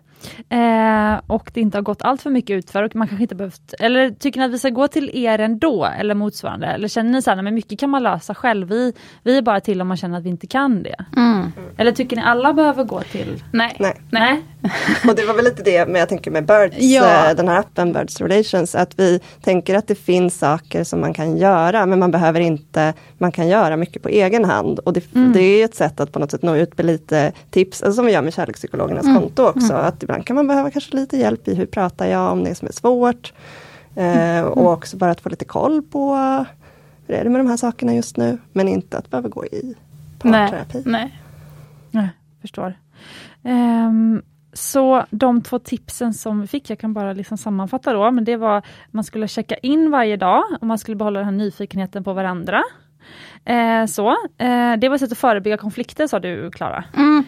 [SPEAKER 1] Eh, och det inte har gått allt för mycket utför och man kanske inte behövt, eller tycker ni att vi ska gå till er ändå eller motsvarande? Eller känner ni så här, "Nej, men mycket kan man lösa själv, vi, vi är bara till om man känner att vi inte kan det?
[SPEAKER 3] Mm.
[SPEAKER 1] Eller tycker ni alla behöver gå till?
[SPEAKER 3] Nej.
[SPEAKER 2] Nej.
[SPEAKER 1] Nej?
[SPEAKER 2] Och det var väl lite det men jag tänker med Birds,
[SPEAKER 3] Ja.
[SPEAKER 2] eh, den här appen Birds Relations, att vi tänker att det finns saker som man kan göra men man behöver inte, man kan göra mycket på egen hand. Och det, det är ett sätt att på något sätt nå ut med lite tips, alltså som vi gör med kärlekspsykologernas konto också. Att ibland kan man behöva kanske lite hjälp i hur pratar jag om det som är svårt. Eh, och också bara att få lite koll på hur är det med de här sakerna just nu. Men inte att behöva gå i
[SPEAKER 3] Nej.
[SPEAKER 2] parterapi.
[SPEAKER 3] Nej.
[SPEAKER 1] Nej, förstår. Ehm, så de två tipsen som vi fick, jag kan bara liksom sammanfatta då, men det var man skulle checka in varje dag och man skulle behålla den här nyfikenheten på varandra. Eh, så, eh, det var ett sätt att förebygga konflikter sa du Klara.
[SPEAKER 3] Mm.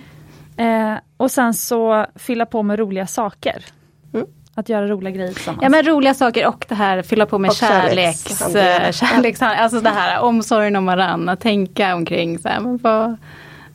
[SPEAKER 1] Eh, och sen så fylla på med roliga saker.
[SPEAKER 2] Mm.
[SPEAKER 1] Att göra roliga grejer tillsammans.
[SPEAKER 3] Ja men roliga saker och det här fylla på med
[SPEAKER 2] Och
[SPEAKER 3] kärleks, eh, kärleks, alltså det här omsorgen om varandra, tänka omkring så här, men vad,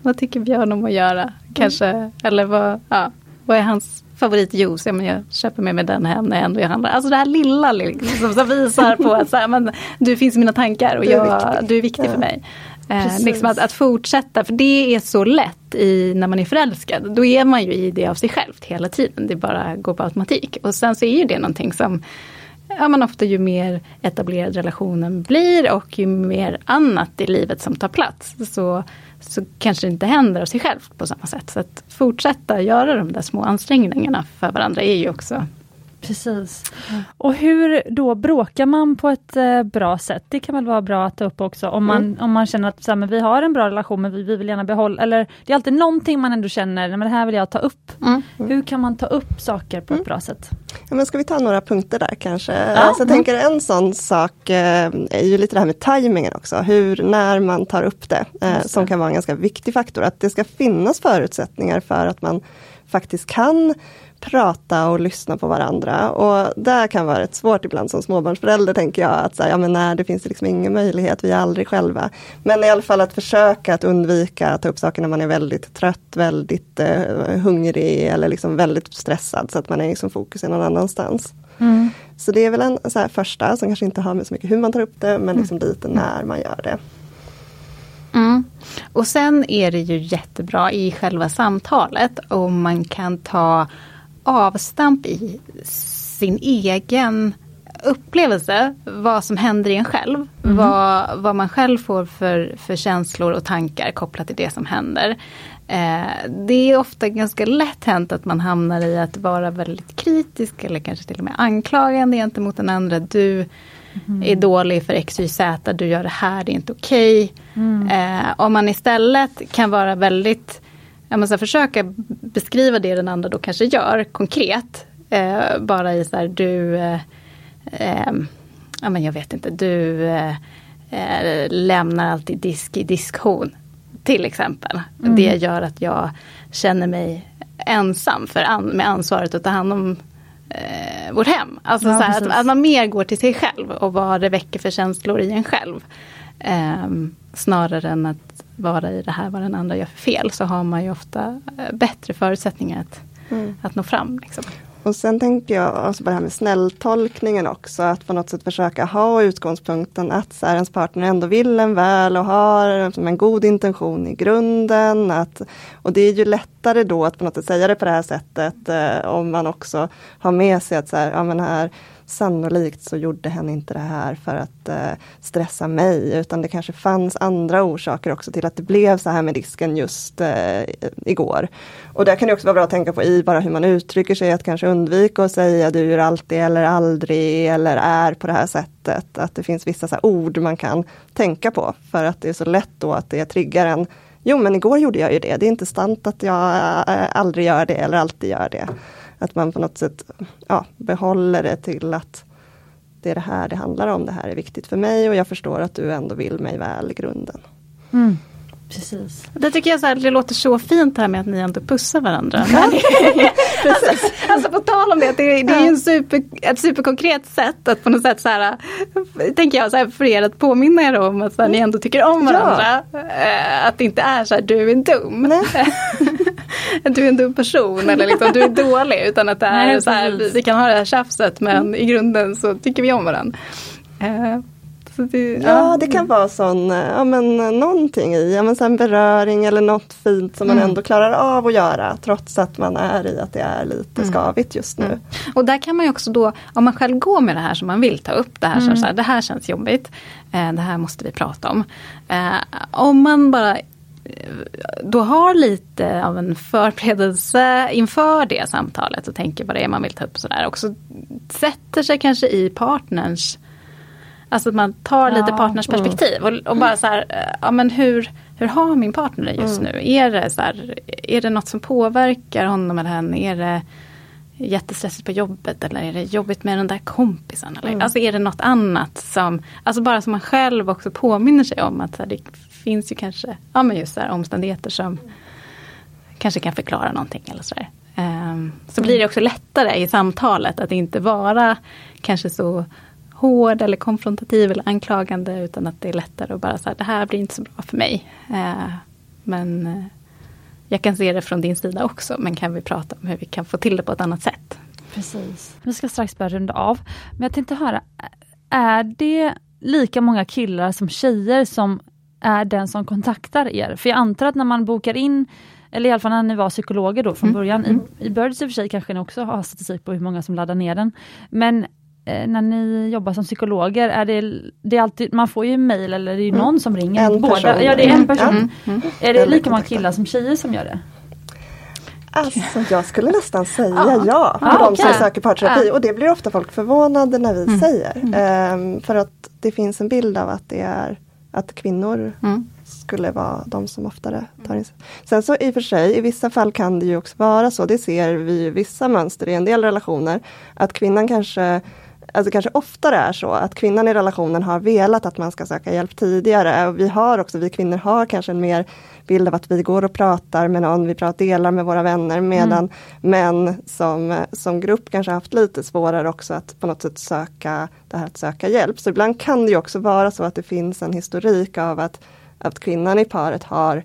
[SPEAKER 3] vad tycker Björn om att göra? Kanske, eller vad, ja, vad är hans favoritjuice? Ja, men jag köper med mig den hem när jag ändå handlar. Alltså det här lilla liksom, som visar på att så här, men, du finns i mina tankar och
[SPEAKER 2] Du är
[SPEAKER 3] jag,
[SPEAKER 2] viktig.
[SPEAKER 3] du är viktig för
[SPEAKER 2] Ja.
[SPEAKER 3] mig. Eh, liksom att, att fortsätta, för det är så lätt i, när man är förälskad. Då är man ju i det av sig själv hela tiden. Det bara går på automatik. Och sen så är ju det någonting som ja, men ofta ju mer etablerad relationen blir och ju mer annat i livet som tar plats så, så kanske det inte händer av sig självt på samma sätt. Så att fortsätta göra de där små ansträngningarna för varandra är ju också
[SPEAKER 1] Precis. Och hur då bråkar man på ett eh, bra sätt? Det kan väl vara bra att ta upp också om man, om man känner att så här, men vi har en bra relation men vi, vi vill gärna behålla, eller det är alltid någonting man ändå känner, "Nej, men det här vill jag ta upp. Hur kan man ta upp saker på ett bra sätt?
[SPEAKER 2] Ja, men ska vi ta några punkter där kanske?
[SPEAKER 1] Ja.
[SPEAKER 2] Alltså, jag tänker en sån sak eh, är ju lite det här med tajmingen också. Hur, när man tar upp det. Eh, som kan vara en ganska viktig faktor. Att det ska finnas förutsättningar för att man faktiskt kan prata och lyssna på varandra. Och där kan vara rätt svårt ibland som småbarnsförälder tänker jag. Att säga, ja men nej, det finns liksom ingen möjlighet, vi är aldrig själva. Men i alla fall att försöka att undvika att ta upp saker när man är väldigt trött, väldigt eh, hungrig eller liksom väldigt stressad. Så att man är liksom fokus någon annanstans. Så det är väl en så här första som kanske inte har med så mycket hur man tar upp det men liksom lite när man gör det.
[SPEAKER 3] Mm. Och sen är det ju jättebra i själva samtalet om man kan ta avstamp i sin egen upplevelse, vad som händer i en själv. Vad, vad man själv får för, för känslor och tankar kopplat till det som händer. Eh, det är ofta ganska lätt hänt att man hamnar i att vara väldigt kritisk eller kanske till och med anklagande gentemot den andra. Du är dålig för X, Y, Z, du gör det här, det är inte okej. Eh, om man istället kan vara väldigt, jag måste försöka beskriva det den andra då kanske gör konkret. Eh, bara i så här, du, eh, eh, ja men jag vet inte, du eh, eh, lämnar alltid disk i diskhon. Till exempel. Det gör att jag känner mig ensam för an, med ansvaret att ta hand om eh, vårt hem. Alltså
[SPEAKER 1] Ja,
[SPEAKER 3] så här, att, att man mer går till sig själv och vad det väcker för känslor i en själv. Ehm, snarare än att vara i det här vad den andra gör för fel så har man ju ofta eh, bättre förutsättningar att, att nå fram. Liksom.
[SPEAKER 2] Och sen tänker jag alltså på det här med snälltolkningen också. Att på något sätt försöka ha utgångspunkten att så här, ens partner ändå vill en väl och har en god intention i grunden. Att, och det är ju lätt lättare då att på något sätt säga det på det här sättet eh, om man också har med sig att så här, ja, men här, sannolikt så gjorde hen inte det här för att eh, stressa mig utan det kanske fanns andra orsaker också till att det blev så här med disken just eh, igår. Och där kan det också vara bra att tänka på i bara hur man uttrycker sig, att kanske undvika att säga du gör alltid eller aldrig eller är på det här sättet. Att det finns vissa så ord man kan tänka på för att det är så lätt då att det triggar en Jo men igår gjorde jag ju det, det är inte sant att jag eh, aldrig gör det eller alltid gör det. Att man på något sätt ja, behåller det till att det är det här det handlar om, det här är viktigt för mig och jag förstår att du ändå vill mig väl i grunden.
[SPEAKER 1] Mm. Precis.
[SPEAKER 3] Det tycker jag så här, det låter så fint här med att ni ändå pussar varandra. alltså, alltså på tal om det, det, det är en super, ett superkonkret sätt att på något sätt så här, tänker jag så här, för er att påminna er om att så här, ni ändå tycker om varandra. Ja. Eh, att det inte är så här, du är dum. du är en dum person eller liksom, du är dålig. Utan att det är Nej, så här, vi, vi, kan ha det här tjafset men mm. i grunden så tycker vi om varandra. Uh,
[SPEAKER 2] det, ja, ja, det kan vara sån, ja men någonting i, ja men så en beröring eller något fint som mm. man ändå klarar av att göra trots att man är i att det är lite mm. skavigt just nu. Mm.
[SPEAKER 3] Och där kan man ju också då, om man själv går med det här som man vill ta upp, det här, mm. så här, det här känns jobbigt, eh, det här måste vi prata om. Eh, om man bara då har lite av en förberedelse inför det samtalet och tänker vad det är man vill ta upp sådär. Och så sätter sig kanske i partners Alltså att man tar ja, lite partnersperspektiv mm. och, och, bara så här, ja men hur, hur har min partner det just mm. nu? Är det, så här, är det något som påverkar honom eller henne? Är det jättestressigt på jobbet eller är det jobbigt med den där kompisen? Eller? Mm. Alltså är det något annat som, alltså bara som man själv också påminner sig om att här, det finns ju kanske, ja men just så här, omständigheter som kanske kan förklara någonting eller sådär. Um, ehm, så blir det också lättare i samtalet att inte vara kanske så hård eller konfrontativ eller anklagande utan att det är lättare att bara säga det här blir inte så bra för mig. Uh, men eh, jag kan se det från din sida också men kan vi prata om hur vi kan få till det på ett annat sätt.
[SPEAKER 1] Precis. Vi ska strax börja runda av. Men jag tänkte höra, är det lika många killar som tjejer som är den som kontaktar er? För jag antar att när man bokar in eller i alla fall när ni var psykologer då från mm. början. Mm. I, I Birds i och för sig kanske ni också har statistik på hur många som laddar ner den. Men Eh, när ni jobbar som psykologer, är det, det är alltid, man får ju mail eller det är mm. någon som ringer?
[SPEAKER 2] En Båda, person.
[SPEAKER 1] Ja, det är en person. Mm. Mm. Är det lika många killar som tjejer som gör det?
[SPEAKER 2] Alltså jag skulle nästan säga ja, ja för ah, de okay. som söker parterapi ah. och det blir ofta folk förvånade när vi mm. säger. Um, för att det finns en bild av att det är att kvinnor mm. skulle vara de som oftare tar in Sen så i och för sig, i vissa fall kan det ju också vara så, det ser vi i vissa mönster i en del relationer, att kvinnan kanske alltså kanske oftare är så att kvinnan i relationen har velat att man ska söka hjälp tidigare. Och vi har också, vi kvinnor har kanske en mer bild av att vi går och pratar med någon, vi pratar, delar med våra vänner medan mm. män som, som grupp kanske haft lite svårare också att på något sätt söka det här att söka hjälp. Så ibland kan det också vara så att det finns en historik av att, att kvinnan i paret har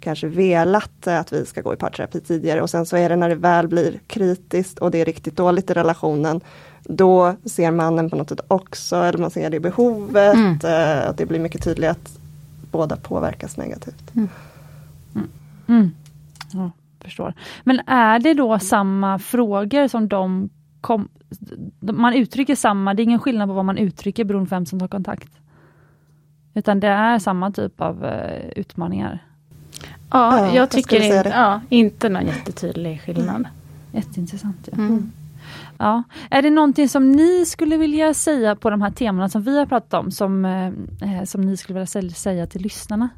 [SPEAKER 2] kanske velat att vi ska gå i parterapi tidigare och sen så är det när det väl blir kritiskt och det är riktigt dåligt i relationen då ser mannen på något sätt också, eller man ser det behovet, mm. eh, att det blir mycket tydligt att båda påverkas negativt. Mm.
[SPEAKER 1] Mm. mm. Ja, förstår. Men är det då samma frågor som de kom, man uttrycker samma, det är ingen skillnad på vad man uttrycker beroende på vem som tar kontakt? Utan det är samma typ av uh, utmaningar?
[SPEAKER 3] Ja, ja jag tycker jag in, ja, inte någon jättetydlig skillnad. Mm.
[SPEAKER 1] Jätteintressant. Ja. Mm. Ja. Är det någonting som ni skulle vilja säga på de här temana som vi har pratat om, som, eh, eh som ni skulle vilja säga till lyssnarna?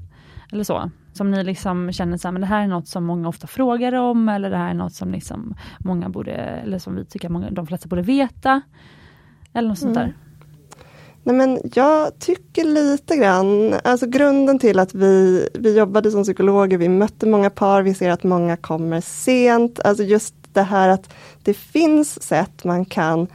[SPEAKER 1] Eller så? Som ni liksom känner så här, men det här är något som många ofta frågar om, eller det här är något som liksom många borde, eller som vi tycker många, de flesta borde veta. Eller något sånt mm. där.
[SPEAKER 2] Nej men jag tycker lite grann, alltså grunden till att vi, vi jobbade som psykologer, vi mötte många par, vi ser att många kommer sent. Alltså just det här att det finns sätt man kan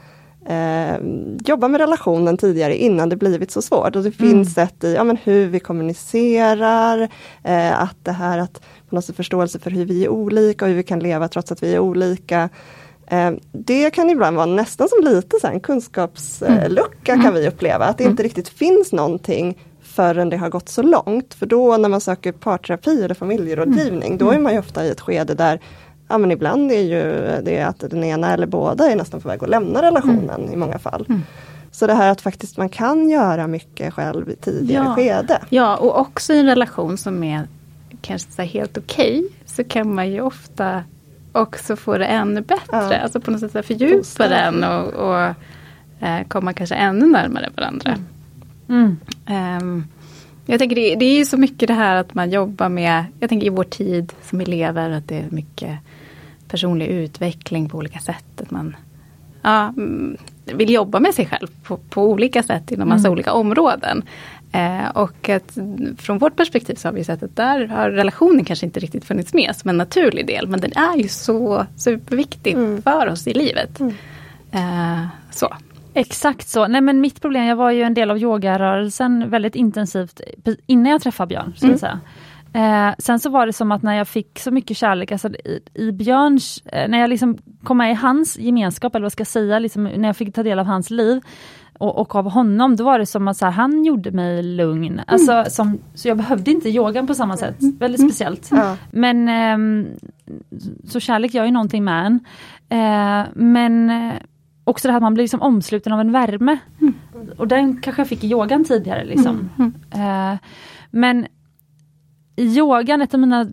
[SPEAKER 2] eh, jobba med relationen tidigare innan det blivit så svårt. Och det mm. finns sätt i ja, men hur vi kommunicerar, eh, att det här att på något sätt förståelse för hur vi är olika och hur vi kan leva trots att vi är olika. Eh, det kan ibland vara nästan som lite så en kunskapslucka mm. kan vi uppleva, att det inte mm. riktigt finns någonting förrän det har gått så långt. För då när man söker parterapi eller familjerådgivning,
[SPEAKER 1] Mm.
[SPEAKER 2] då är man ju ofta i ett skede där Ja men ibland är ju det att den ena eller båda är nästan på väg att lämna relationen
[SPEAKER 1] Mm.
[SPEAKER 2] i många fall. Så det här att faktiskt man kan göra mycket själv i tidigare
[SPEAKER 3] Ja.
[SPEAKER 2] skede.
[SPEAKER 3] Ja, och också i en relation som är kanske helt okej så kan man ju ofta också få det ännu bättre.
[SPEAKER 2] Ja.
[SPEAKER 3] Alltså på något sätt så här fördjupa den och, och eh, komma kanske ännu närmare varandra.
[SPEAKER 1] Mm.
[SPEAKER 3] Ehm, jag tänker det, det är ju så mycket det här att man jobbar med, jag tänker i vår tid som elever att det är mycket personlig utveckling på olika sätt. Att man ja, mm, vill jobba med sig själv på, på olika sätt inom massa
[SPEAKER 1] Mm.
[SPEAKER 3] olika områden. Eh, och att från vårt perspektiv så har vi sett att där har relationen kanske inte riktigt funnits med som en naturlig del. Men den är ju så superviktig
[SPEAKER 2] Mm.
[SPEAKER 3] för oss i livet.
[SPEAKER 2] Mm.
[SPEAKER 3] Eh, så.
[SPEAKER 1] Exakt så. Nej men mitt problem, jag var ju en del av yogarörelsen väldigt intensivt innan jag träffade Björn. Att
[SPEAKER 3] Mm.
[SPEAKER 1] säga. Eh, sen så var det som att när jag fick så mycket kärlek, alltså i, i Björns, eh, när jag liksom kom med i hans gemenskap, eller vad ska jag säga, liksom, när jag fick ta del av hans liv och, och av honom, då var det som att så här, han gjorde mig lugn. Alltså, som, så jag behövde inte yogan på samma sätt. Väldigt speciellt.
[SPEAKER 2] Ja.
[SPEAKER 1] Men ehm, så kärlek gör ju någonting med en. Eh, men eh, också det här att man blir liksom omsluten av en värme. Och den kanske jag fick i yogan tidigare. Liksom. Eh, men i yogan, ett av mina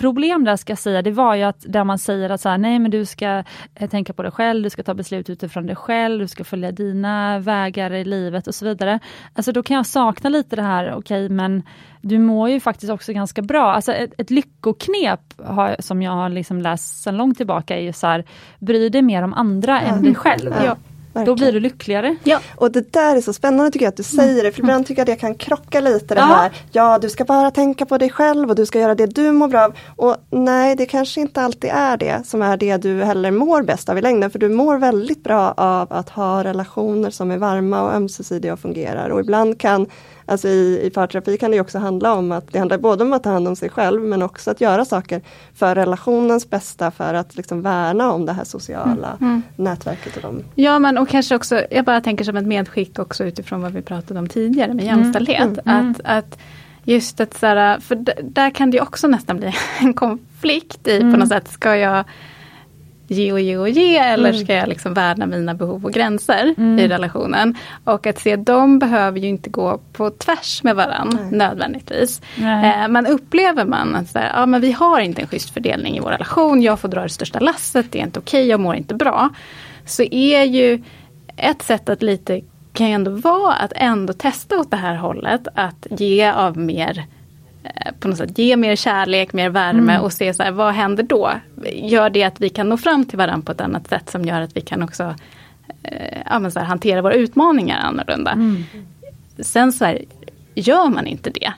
[SPEAKER 1] problem där ska jag säga, det var ju att där man säger att så här, nej men du ska eh, tänka på dig själv, du ska ta beslut utifrån dig själv, du ska följa dina vägar i livet och så vidare. Alltså då kan jag sakna lite det här, okej men du mår ju faktiskt också ganska bra. Alltså ett, ett lyckoknep har, som jag har liksom läst sedan långt tillbaka är ju så här, bry dig mer om andra än dig själv.
[SPEAKER 2] Ja,
[SPEAKER 1] Då
[SPEAKER 2] verkligen.
[SPEAKER 1] blir du lyckligare.
[SPEAKER 2] Och det där är så spännande tycker jag att du säger det, för ibland tycker jag det kan krocka lite det
[SPEAKER 1] Ja.
[SPEAKER 2] här. Ja, du ska bara tänka på dig själv och du ska göra det du mår bra av. Och nej, det kanske inte alltid är det som är det du heller mår bäst av i längden. För du mår väldigt bra av att ha relationer som är varma och ömsesidiga och fungerar. Och ibland kan, alltså i, i parterapi kan det också handla om att det handlar både om att ta hand om sig själv men också att göra saker för relationens bästa för att liksom värna om det här sociala nätverket. Och de
[SPEAKER 3] Ja men och kanske också, jag bara tänker som ett medskick också utifrån vad vi pratade om tidigare med jämställdhet.
[SPEAKER 1] Mm.
[SPEAKER 3] Att, att just att så här, för där kan det också nästan bli en konflikt i
[SPEAKER 1] Mm.
[SPEAKER 3] på något sätt. Ska jag ge och ge och ge eller
[SPEAKER 2] Mm.
[SPEAKER 3] ska jag liksom värna mina behov och gränser
[SPEAKER 1] Mm.
[SPEAKER 3] i relationen. Och att se, de behöver ju inte gå på tvärs med varann
[SPEAKER 2] Nej.
[SPEAKER 3] nödvändigtvis.
[SPEAKER 1] Nej.
[SPEAKER 3] Eh, men upplever man att så här, ja, men vi har inte en schysst fördelning i vår relation, jag får dra det största lasset, det är inte okej, jag mår inte bra. Så är ju ett sätt att lite kan ju ändå vara att ändå testa åt det här hållet, att ge av mer på något sätt ge mer kärlek, mer värme och se så här, vad händer då? Gör det att vi kan nå fram till varandra på ett annat sätt som gör att vi kan också eh, så här, hantera våra utmaningar annorlunda.
[SPEAKER 1] Mm.
[SPEAKER 3] Sen så här, gör man inte det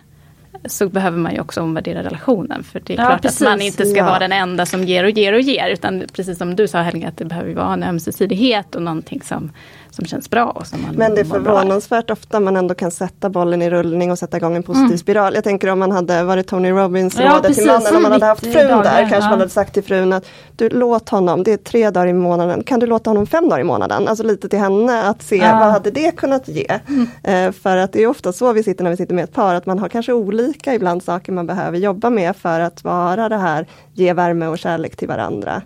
[SPEAKER 3] så behöver man ju också omvärdera relationen. För det är
[SPEAKER 1] Ja,
[SPEAKER 3] klart
[SPEAKER 1] precis.
[SPEAKER 3] att man inte ska
[SPEAKER 2] Ja.
[SPEAKER 3] vara den enda som ger och ger och ger. Utan precis som du sa Helga, att det behöver vara en ömsesidighet och någonting som, som känns bra. Och som man
[SPEAKER 2] Men det är förvånansvärt ofta man ändå kan sätta bollen i rullning och sätta igång en positiv spiral. Jag tänker om man hade varit Tony Robbins
[SPEAKER 1] Mm. Ja,
[SPEAKER 2] rådet till mannen, om man hade haft frun
[SPEAKER 1] dagen,
[SPEAKER 2] där, kanske
[SPEAKER 1] ja.
[SPEAKER 2] man hade sagt till frun att du låt honom, det är tre dagar i månaden, kan du låta honom fem dagar i månaden? Alltså lite till henne att se
[SPEAKER 1] Ja.
[SPEAKER 2] vad hade det kunnat ge?
[SPEAKER 1] Mm.
[SPEAKER 2] Eh, för att det är ofta så vi sitter när vi sitter med ett par, att man har kanske olika ibland saker man behöver jobba med för att vara det här, ge värme och kärlek till varandra.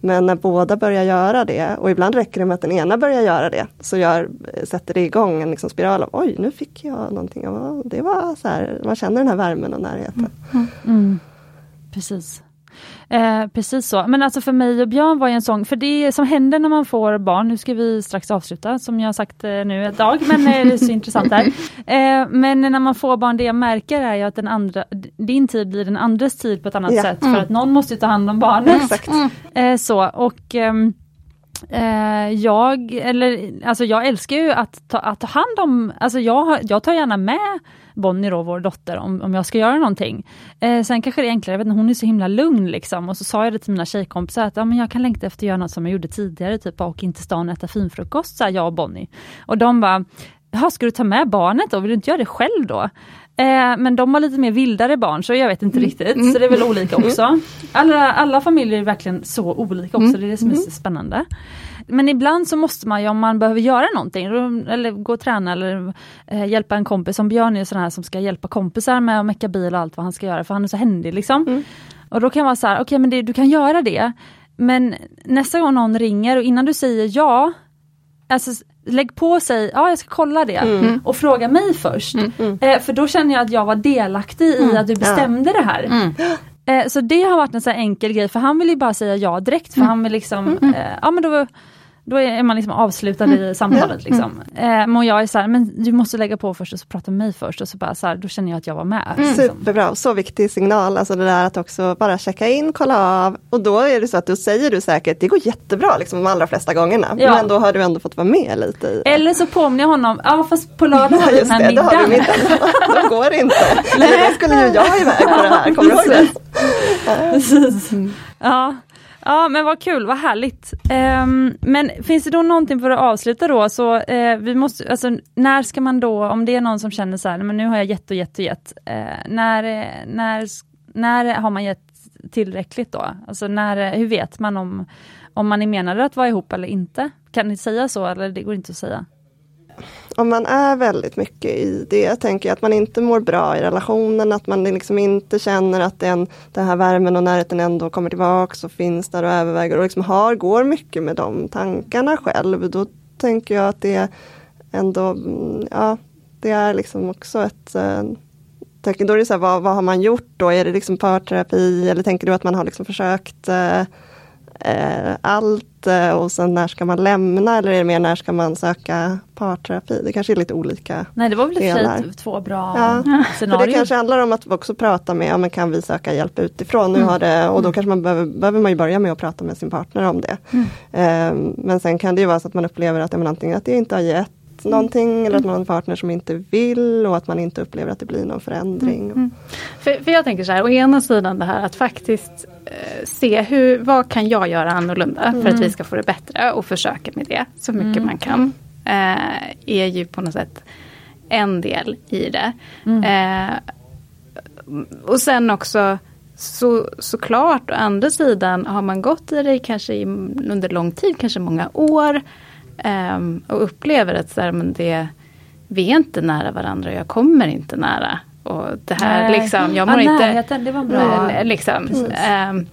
[SPEAKER 2] Men när båda börjar göra det och ibland räcker det med att den ena börjar göra det så gör, sätter det igång en liksom spiral av oj nu fick jag någonting. Det var så här, man känner den här värmen och närheten.
[SPEAKER 1] Mm. mm. Precis. Eh, precis så. Men alltså för mig och Björn var ju en sång, för det som händer när man får barn, nu ska vi strax avsluta som jag sagt eh, nu ett dag, men eh, det är så intressant där. Eh, men när man får barn, det jag märker är ju att den andra, din tid blir den andres tid på ett annat
[SPEAKER 2] Ja.
[SPEAKER 1] sätt, för att någon måste ju ta hand om barnet.
[SPEAKER 2] Exakt.
[SPEAKER 1] Eh, så, och ehm, eh, Eh, jag, eller, alltså jag älskar ju att ta, att ta hand om, alltså jag, jag tar gärna med Bonnie då, vår dotter, om, om jag ska göra någonting. Eh, sen kanske det är enklare, jag vet inte, hon är så himla lugn liksom. Och så sa jag det till mina tjejkompisar att ja, men jag kan längta efter att göra något som jag gjorde tidigare, typ åka in till stan och äta finfrukost, sa jag och Bonnie. Och de bara, Jaha, ska du ta med barnet då? Vill du inte göra det själv då? Eh, men de har lite mer vildare barn så jag vet inte riktigt, så det är väl olika också. Alla, alla familjer är verkligen så olika också, det är det som är så spännande. Men ibland så måste man ju om man behöver göra någonting, eller gå och träna eller eh, hjälpa en kompis. Som Björn är sån här som ska hjälpa kompisar med att mecka bil och allt vad han ska göra för han är så händig liksom. Mm. Och då kan man vara så här, okej okay, men det, du kan göra det. Men nästa gång någon ringer och innan du säger ja, alltså lägg på sig, ja jag ska kolla det mm. och fråga mig först. Mm. mm. Eh, för då känner jag att jag var delaktig i mm. att du bestämde ja. det här. Mm. Eh, så det har varit en så enkel grej för han vill ju bara säga ja direkt för han vill liksom, eh, ja men då då är man liksom avslutad mm. i samtalet. Liksom. Mm. Eh, och jag är så här, men du måste lägga på först och så prata med mig först. Och så bara så här, då känner jag att jag var med.
[SPEAKER 2] Mm. Liksom. Superbra, så viktig signal. Alltså det där att också bara checka in, kolla av. Och då är det så att då säger du säkert, det går jättebra liksom de allra flesta gångerna. Ja. Men då har du ändå fått vara med lite i
[SPEAKER 1] Eller så påminner jag honom, ja fast på lördag har vi den här middagen.
[SPEAKER 2] middagen. då går det inte. Eller då skulle ju jag iväg på det här, kommer du ihåg det?
[SPEAKER 1] Precis. Ja. Ja men vad kul, vad härligt. Um, men finns det då någonting för att avsluta då, så uh, vi måste, alltså när ska man då, om det är någon som känner så här, men nu har jag gett och gett och gett, uh, när, när, när har man gett tillräckligt då? Alltså när, hur vet man om, om man är menad att vara ihop eller inte? Kan ni säga så eller det går inte att säga?
[SPEAKER 2] Om man är väldigt mycket i det, tänker jag att man inte mår bra i relationen, att man liksom inte känner att den, den här värmen och närheten ändå kommer tillbaks och finns där och överväger och liksom har, går mycket med de tankarna själv. Då tänker jag att det ändå, mm, ja, det är liksom också ett eh, tecken. då är det så här, vad, vad, har man gjort då? Är det liksom parterapi eller tänker du att man har liksom försökt eh, allt eh, och sen när ska man lämna eller är det mer när ska man söka parterapi? Det kanske är lite olika
[SPEAKER 1] Nej det var väl delar. två bra ja.
[SPEAKER 2] scenarier. För det kanske handlar om att också prata med, ja men kan vi söka hjälp utifrån? Nu mm. har det, och då mm. kanske man behöver, behöver man börja med att prata med sin partner om det. Mm. Eh, men sen kan det ju vara så att man upplever att, ja, antingen att det inte har gett någonting eller att man har en partner som inte vill och att man inte upplever att det blir någon förändring. Mm. Mm.
[SPEAKER 3] För, för, jag tänker så här, å ena sidan det här att faktiskt eh, se hur, vad kan jag göra annorlunda mm. för att vi ska få det bättre och försöka med det så mycket mm. man kan. Eh, är ju på något sätt en del i det. Mm. Eh, och sen också så, såklart, å andra sidan har man gått i det kanske i, under lång tid, kanske många år. Um, och upplever att så här, men det, vi är inte nära varandra, jag kommer inte nära. Och det här Nej. liksom, jag mår ja, inte...
[SPEAKER 1] Närheten, det var bra.
[SPEAKER 3] Liksom, um,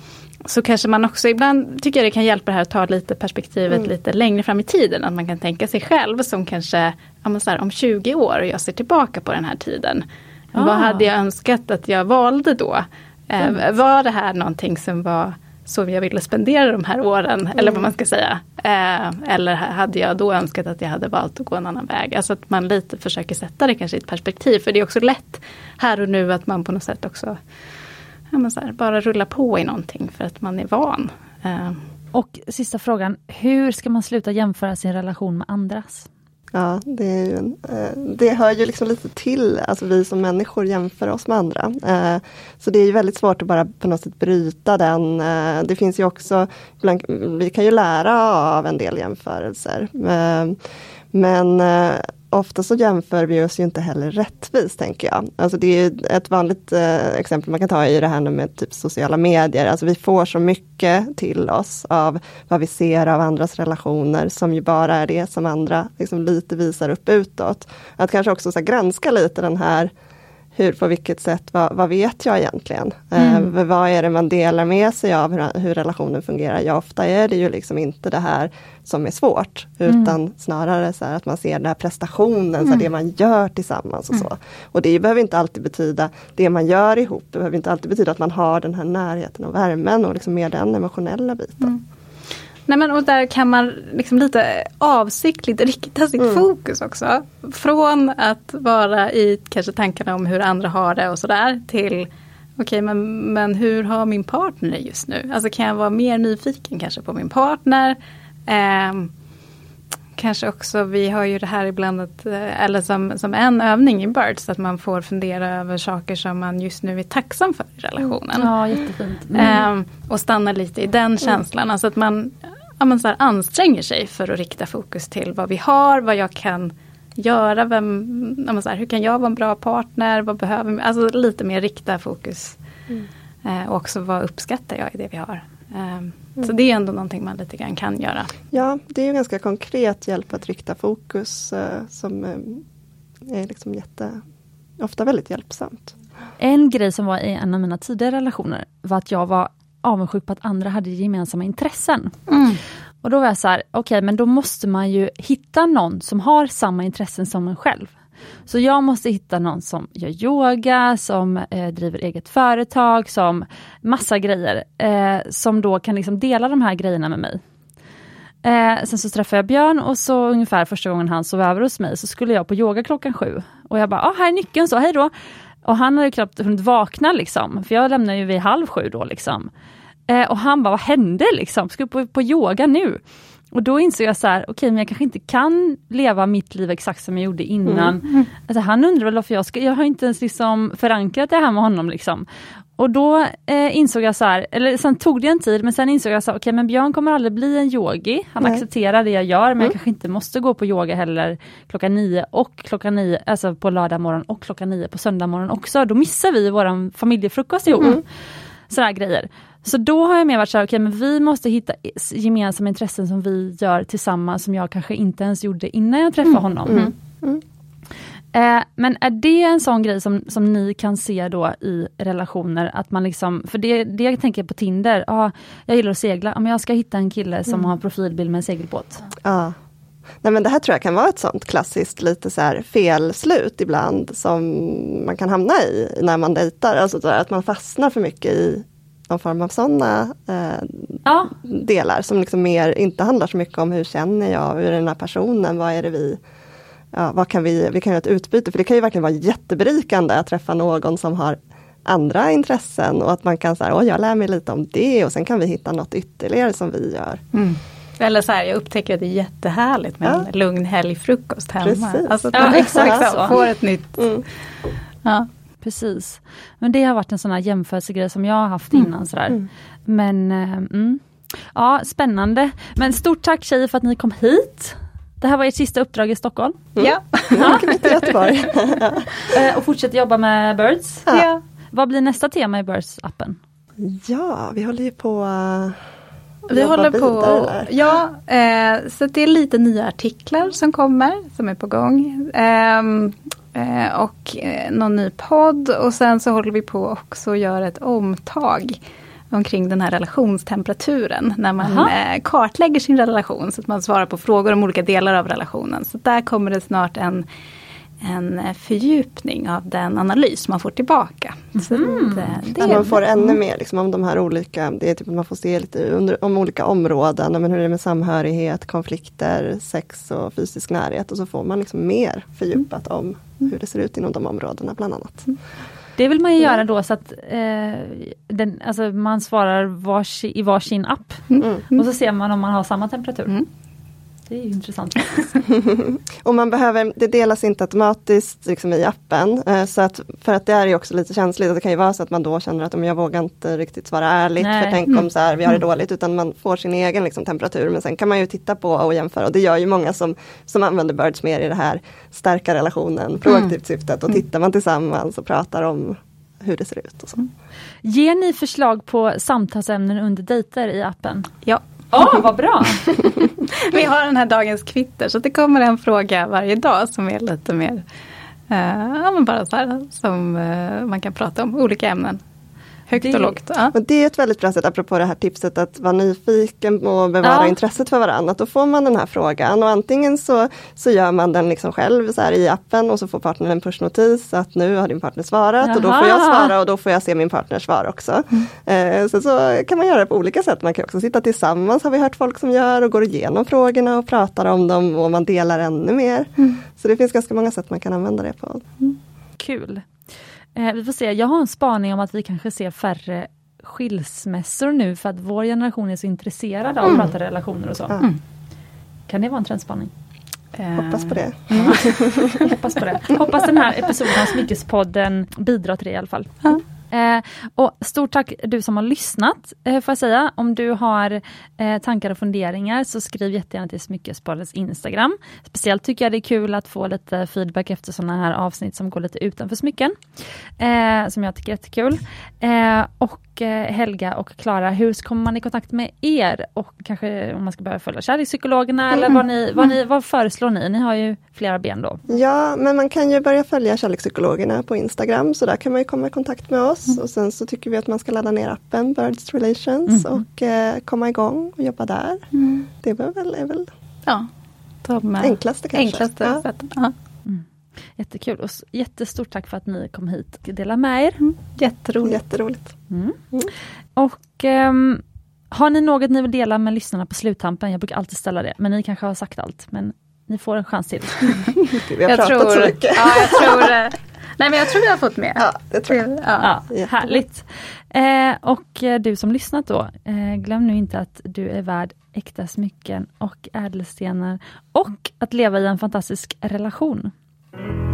[SPEAKER 3] så kanske man också ibland tycker jag det kan hjälpa det här att ta lite perspektivet mm. lite längre fram i tiden. Att man kan tänka sig själv som kanske ja, här, om 20 år och jag ser tillbaka på den här tiden. Ah. Vad hade jag önskat att jag valde då? Mm. var det här någonting som var så jag ville spendera de här åren, mm. eller vad man ska säga. Eh, eller hade jag då önskat att jag hade valt att gå en annan väg. Alltså att man lite försöker sätta det kanske i ett perspektiv. För det är också lätt här och nu att man på något sätt också ja, här, bara rullar på i någonting för att man är van. Eh.
[SPEAKER 1] Och sista frågan, hur ska man sluta jämföra sin relation med andras?
[SPEAKER 2] Ja, det, är ju en, eh, det hör ju liksom lite till, alltså vi som människor jämför oss med andra. Eh, så det är ju väldigt svårt att bara på något sätt bryta den. Eh, det finns ju också, vi kan ju lära av en del jämförelser. Men ofta så jämför vi oss ju inte heller rättvist, tänker jag. Alltså det är ett vanligt eh, exempel man kan ta i det här med typ sociala medier. Alltså vi får så mycket till oss av vad vi ser av andras relationer, som ju bara är det som andra liksom lite visar upp utåt. Att kanske också så granska lite den här hur, på vilket sätt, vad, vad vet jag egentligen? Eh, mm. Eh, vad är det man delar med sig av hur, hur, relationen fungerar? Ja, ofta är det ju liksom inte det här som är svårt, utan mm. snarare så att man ser den här prestationen, mm. så det man gör tillsammans och så. Mm. Och det behöver inte alltid betyda det man gör ihop, det behöver inte alltid betyda att man har den här närheten och värmen och liksom mer den emotionella biten.
[SPEAKER 3] Nej men och där kan man liksom lite avsiktligt rikta sitt mm. fokus också. Från att vara i kanske tankarna om hur andra har det och sådär till okej okay, men, men hur har min partner just nu? Alltså kan jag vara mer nyfiken kanske på min partner? Eh, kanske också, vi har ju det här ibland, att, eh, eller som, som en övning i Birds, att man får fundera över saker som man just nu är tacksam för i relationen.
[SPEAKER 1] Ja, jättefint. Mm.
[SPEAKER 3] Eh, och stanna lite i den känslan. Mm. Alltså att man ja, men så här, anstränger sig för att rikta fokus till vad vi har, vad jag kan göra, vem, ja, så här, hur kan jag vara en bra partner, vad behöver Alltså lite mer rikta fokus. Mm. Eh, och också vad uppskattar jag i det vi har. Um, mm. Så det är ändå någonting man lite grann kan göra.
[SPEAKER 2] Ja, det är ju ganska konkret hjälp att rikta fokus eh, som eh, är liksom jätte, ofta väldigt hjälpsamt.
[SPEAKER 1] En grej som var i en av mina tidigare relationer var att jag var avundsjuk på att andra hade gemensamma intressen. Mm. Och då var jag så här, okej okay, men då måste man ju hitta någon som har samma intressen som en själv. Så jag måste hitta någon som gör yoga, som eh, driver eget företag, som massa grejer. Eh, som då kan liksom dela de här grejerna med mig. Eh, sen så träffade jag Björn och så ungefär första gången han sov över hos mig så skulle jag på yoga klockan sju. Och jag bara, ah, här är nyckeln, så hej då. Och han hade knappt hunnit vakna liksom, för jag lämnade ju vid halv sju då liksom. Eh, och han bara, vad hände liksom? Ska på, på yoga nu? Och då insåg jag så här, okej okay, men jag kanske inte kan leva mitt liv exakt som jag gjorde innan. Mm. mm. Alltså, han undrar väl varför jag ska, jag har inte ens liksom förankrat det här med honom. Liksom. Och då eh, insåg jag så här, eller sen tog det en tid, men sen insåg jag så okej okay, men Björn kommer aldrig bli en yogi. Han Nej. accepterar det jag gör, men mm. jag kanske inte måste gå på yoga heller klockan nio och klockan nio, alltså på lördag morgon och klockan nio på söndag morgon också. Då missar vi våran familjefrukost ihop. Mm. Sådana grejer. Så då har jag mer varit så här, okay, men vi måste hitta gemensamma intressen som vi gör tillsammans som jag kanske inte ens gjorde innan jag träffade mm. honom. Mm. Mm. Eh, men är det en sån grej som, som ni kan se då i relationer, att man liksom, för det, det jag tänker på Tinder, ah, jag gillar att segla, men jag ska hitta en kille som mm. har profilbild med en segelbåt.
[SPEAKER 2] Ja. Nej men det här tror jag kan vara ett sånt klassiskt lite så här felslut ibland som man kan hamna i när man dejtar. Alltså att man fastnar för mycket i någon form av sådana eh, ja. delar som liksom mer inte handlar så mycket om hur känner jag, hur är den här personen, vad är det vi ja, vad kan vi, vi kan göra ett utbyte, för det kan ju verkligen vara jätteberikande att träffa någon som har andra intressen och att man kan säga, jag lär mig lite om det och sen kan vi hitta något ytterligare som vi gör. Mm.
[SPEAKER 3] Eller så här, jag upptäcker att det är jättehärligt med ja. en lugn helgfrukost hemma.
[SPEAKER 2] Precis.
[SPEAKER 3] Alltså, ja, exakt så. Får ett nytt. Mm.
[SPEAKER 1] Ja. Precis. Men det har varit en sån här jämförelsegrej som jag har haft mm. innan. Sådär. Mm. Men eh, mm. ja, spännande. Men stort tack tjejer för att ni kom hit. Det här var ert sista uppdrag i Stockholm.
[SPEAKER 3] Mm. Ja.
[SPEAKER 2] ja. till Göteborg.
[SPEAKER 1] Eh, och fortsätter jobba med Birds. Ja. Vad blir nästa tema i Birds-appen?
[SPEAKER 2] Ja, vi håller ju på
[SPEAKER 3] vi håller på, ja, eh, så det är lite nya artiklar som kommer, som är på gång. Eh, och eh, någon ny podd och sen så håller vi på också att göra ett omtag omkring den här relationstemperaturen. När man eh, kartlägger sin relation så att man svarar på frågor om olika delar av relationen. Så där kommer det snart en en fördjupning av den analys man får tillbaka. Så,
[SPEAKER 2] mm. det, det man får ännu mer liksom, om de här olika, det är typ man får se lite under, om olika områden, men hur är det med samhörighet, konflikter, sex och fysisk närhet och så får man liksom mer fördjupat om mm. Hur det ser ut inom de områdena bland annat. Mm.
[SPEAKER 1] Det vill man ju göra då så att eh, den, alltså man svarar vars, i varsin app. Mm. Och så ser man om man har samma temperatur. Mm. Det är intressant.
[SPEAKER 2] och man behöver, det delas inte automatiskt liksom, i appen. Eh, så att, för att det är ju också lite känsligt. Det kan ju vara så att man då känner att jag vågar inte riktigt svara ärligt. Nej. För tänk om mm. så här, vi har det mm. dåligt. Utan man får sin egen liksom, temperatur. Men sen kan man ju titta på och jämföra. Och det gör ju många som, som använder Birds mer i det här stärka relationen, proaktivt mm. syftet. Och mm. tittar man tillsammans och pratar om hur det ser ut. Och så.
[SPEAKER 1] Ger ni förslag på samtalsämnen under dejter i appen?
[SPEAKER 3] Ja.
[SPEAKER 1] Åh, oh, vad bra!
[SPEAKER 3] Vi har den här dagens kvitter så det kommer en fråga varje dag som är lite mer uh, ja, men bara så här, som uh, man kan prata om, olika ämnen. Högt det, och lågt. Ja.
[SPEAKER 2] Och det är ett väldigt bra sätt, apropå det här tipset att vara nyfiken och bevara ja. intresset för varandra. Att då får man den här frågan och antingen så, så gör man den liksom själv så här, i appen och så får partnern en pushnotis att nu har din partner svarat Jaha. och då får jag svara och då får jag se min partners svar också. Mm. Eh, så, så kan man göra det på olika sätt. Man kan också sitta tillsammans har vi hört folk som gör och går igenom frågorna och pratar om dem och man delar ännu mer. Mm. Så det finns ganska många sätt man kan använda det på. Mm.
[SPEAKER 1] Kul! Eh, vi får se, jag har en spaning om att vi kanske ser färre skilsmässor nu för att vår generation är så intresserad av att mm. prata relationer och så. Mm. Kan det vara en trendspaning?
[SPEAKER 2] Hoppas på det.
[SPEAKER 1] Mm. Hoppas på det. Hoppas den här episoden av Smyckespodden bidrar till det i alla fall. Mm. Eh, och Stort tack du som har lyssnat, eh, får jag säga. Om du har eh, tankar och funderingar så skriv jättegärna till Smyckespoddens Instagram. Speciellt tycker jag det är kul att få lite feedback efter sådana här avsnitt som går lite utanför smycken. Eh, som jag tycker är jättekul. Eh, och och eh, Helga och Klara, hur kommer man i kontakt med er? Och kanske om man ska börja följa Kärlekspsykologerna
[SPEAKER 2] Mm.
[SPEAKER 1] eller vad, ni, vad, ni, vad föreslår ni? Ni har ju flera ben då.
[SPEAKER 2] Ja, men man kan ju börja följa Kärlekspsykologerna på Instagram, så där kan man ju komma i kontakt med oss.
[SPEAKER 1] Mm.
[SPEAKER 2] Och sen så tycker vi att man ska ladda ner appen Birds Relations
[SPEAKER 1] Mhm.
[SPEAKER 2] och eh, komma igång och jobba där.
[SPEAKER 3] Mm.
[SPEAKER 2] Det är väl, är väl
[SPEAKER 3] Ja, de
[SPEAKER 2] enklaste kanske.
[SPEAKER 3] enklaste.
[SPEAKER 2] Ja.
[SPEAKER 1] Jättekul och jättestort tack för att ni kom hit och delade med er.
[SPEAKER 3] Jätteroligt.
[SPEAKER 2] Jätteroligt.
[SPEAKER 1] Mm.
[SPEAKER 2] Mm.
[SPEAKER 1] Och ehm, har ni något ni vill dela med lyssnarna på sluttampen? Jag brukar alltid ställa det, men ni kanske har sagt allt. Men ni får en chans till.
[SPEAKER 2] Vi har pratat så mycket.
[SPEAKER 3] Ja, jag tror, eh, nej, men jag tror vi har fått med.
[SPEAKER 2] Ja, det tror jag.
[SPEAKER 3] Ja.
[SPEAKER 1] Ja, härligt. Eh, och eh, du som lyssnat då, eh, glöm nu inte att du är värd äkta smycken och ädelstenar och att leva i en fantastisk relation. Mm-hmm.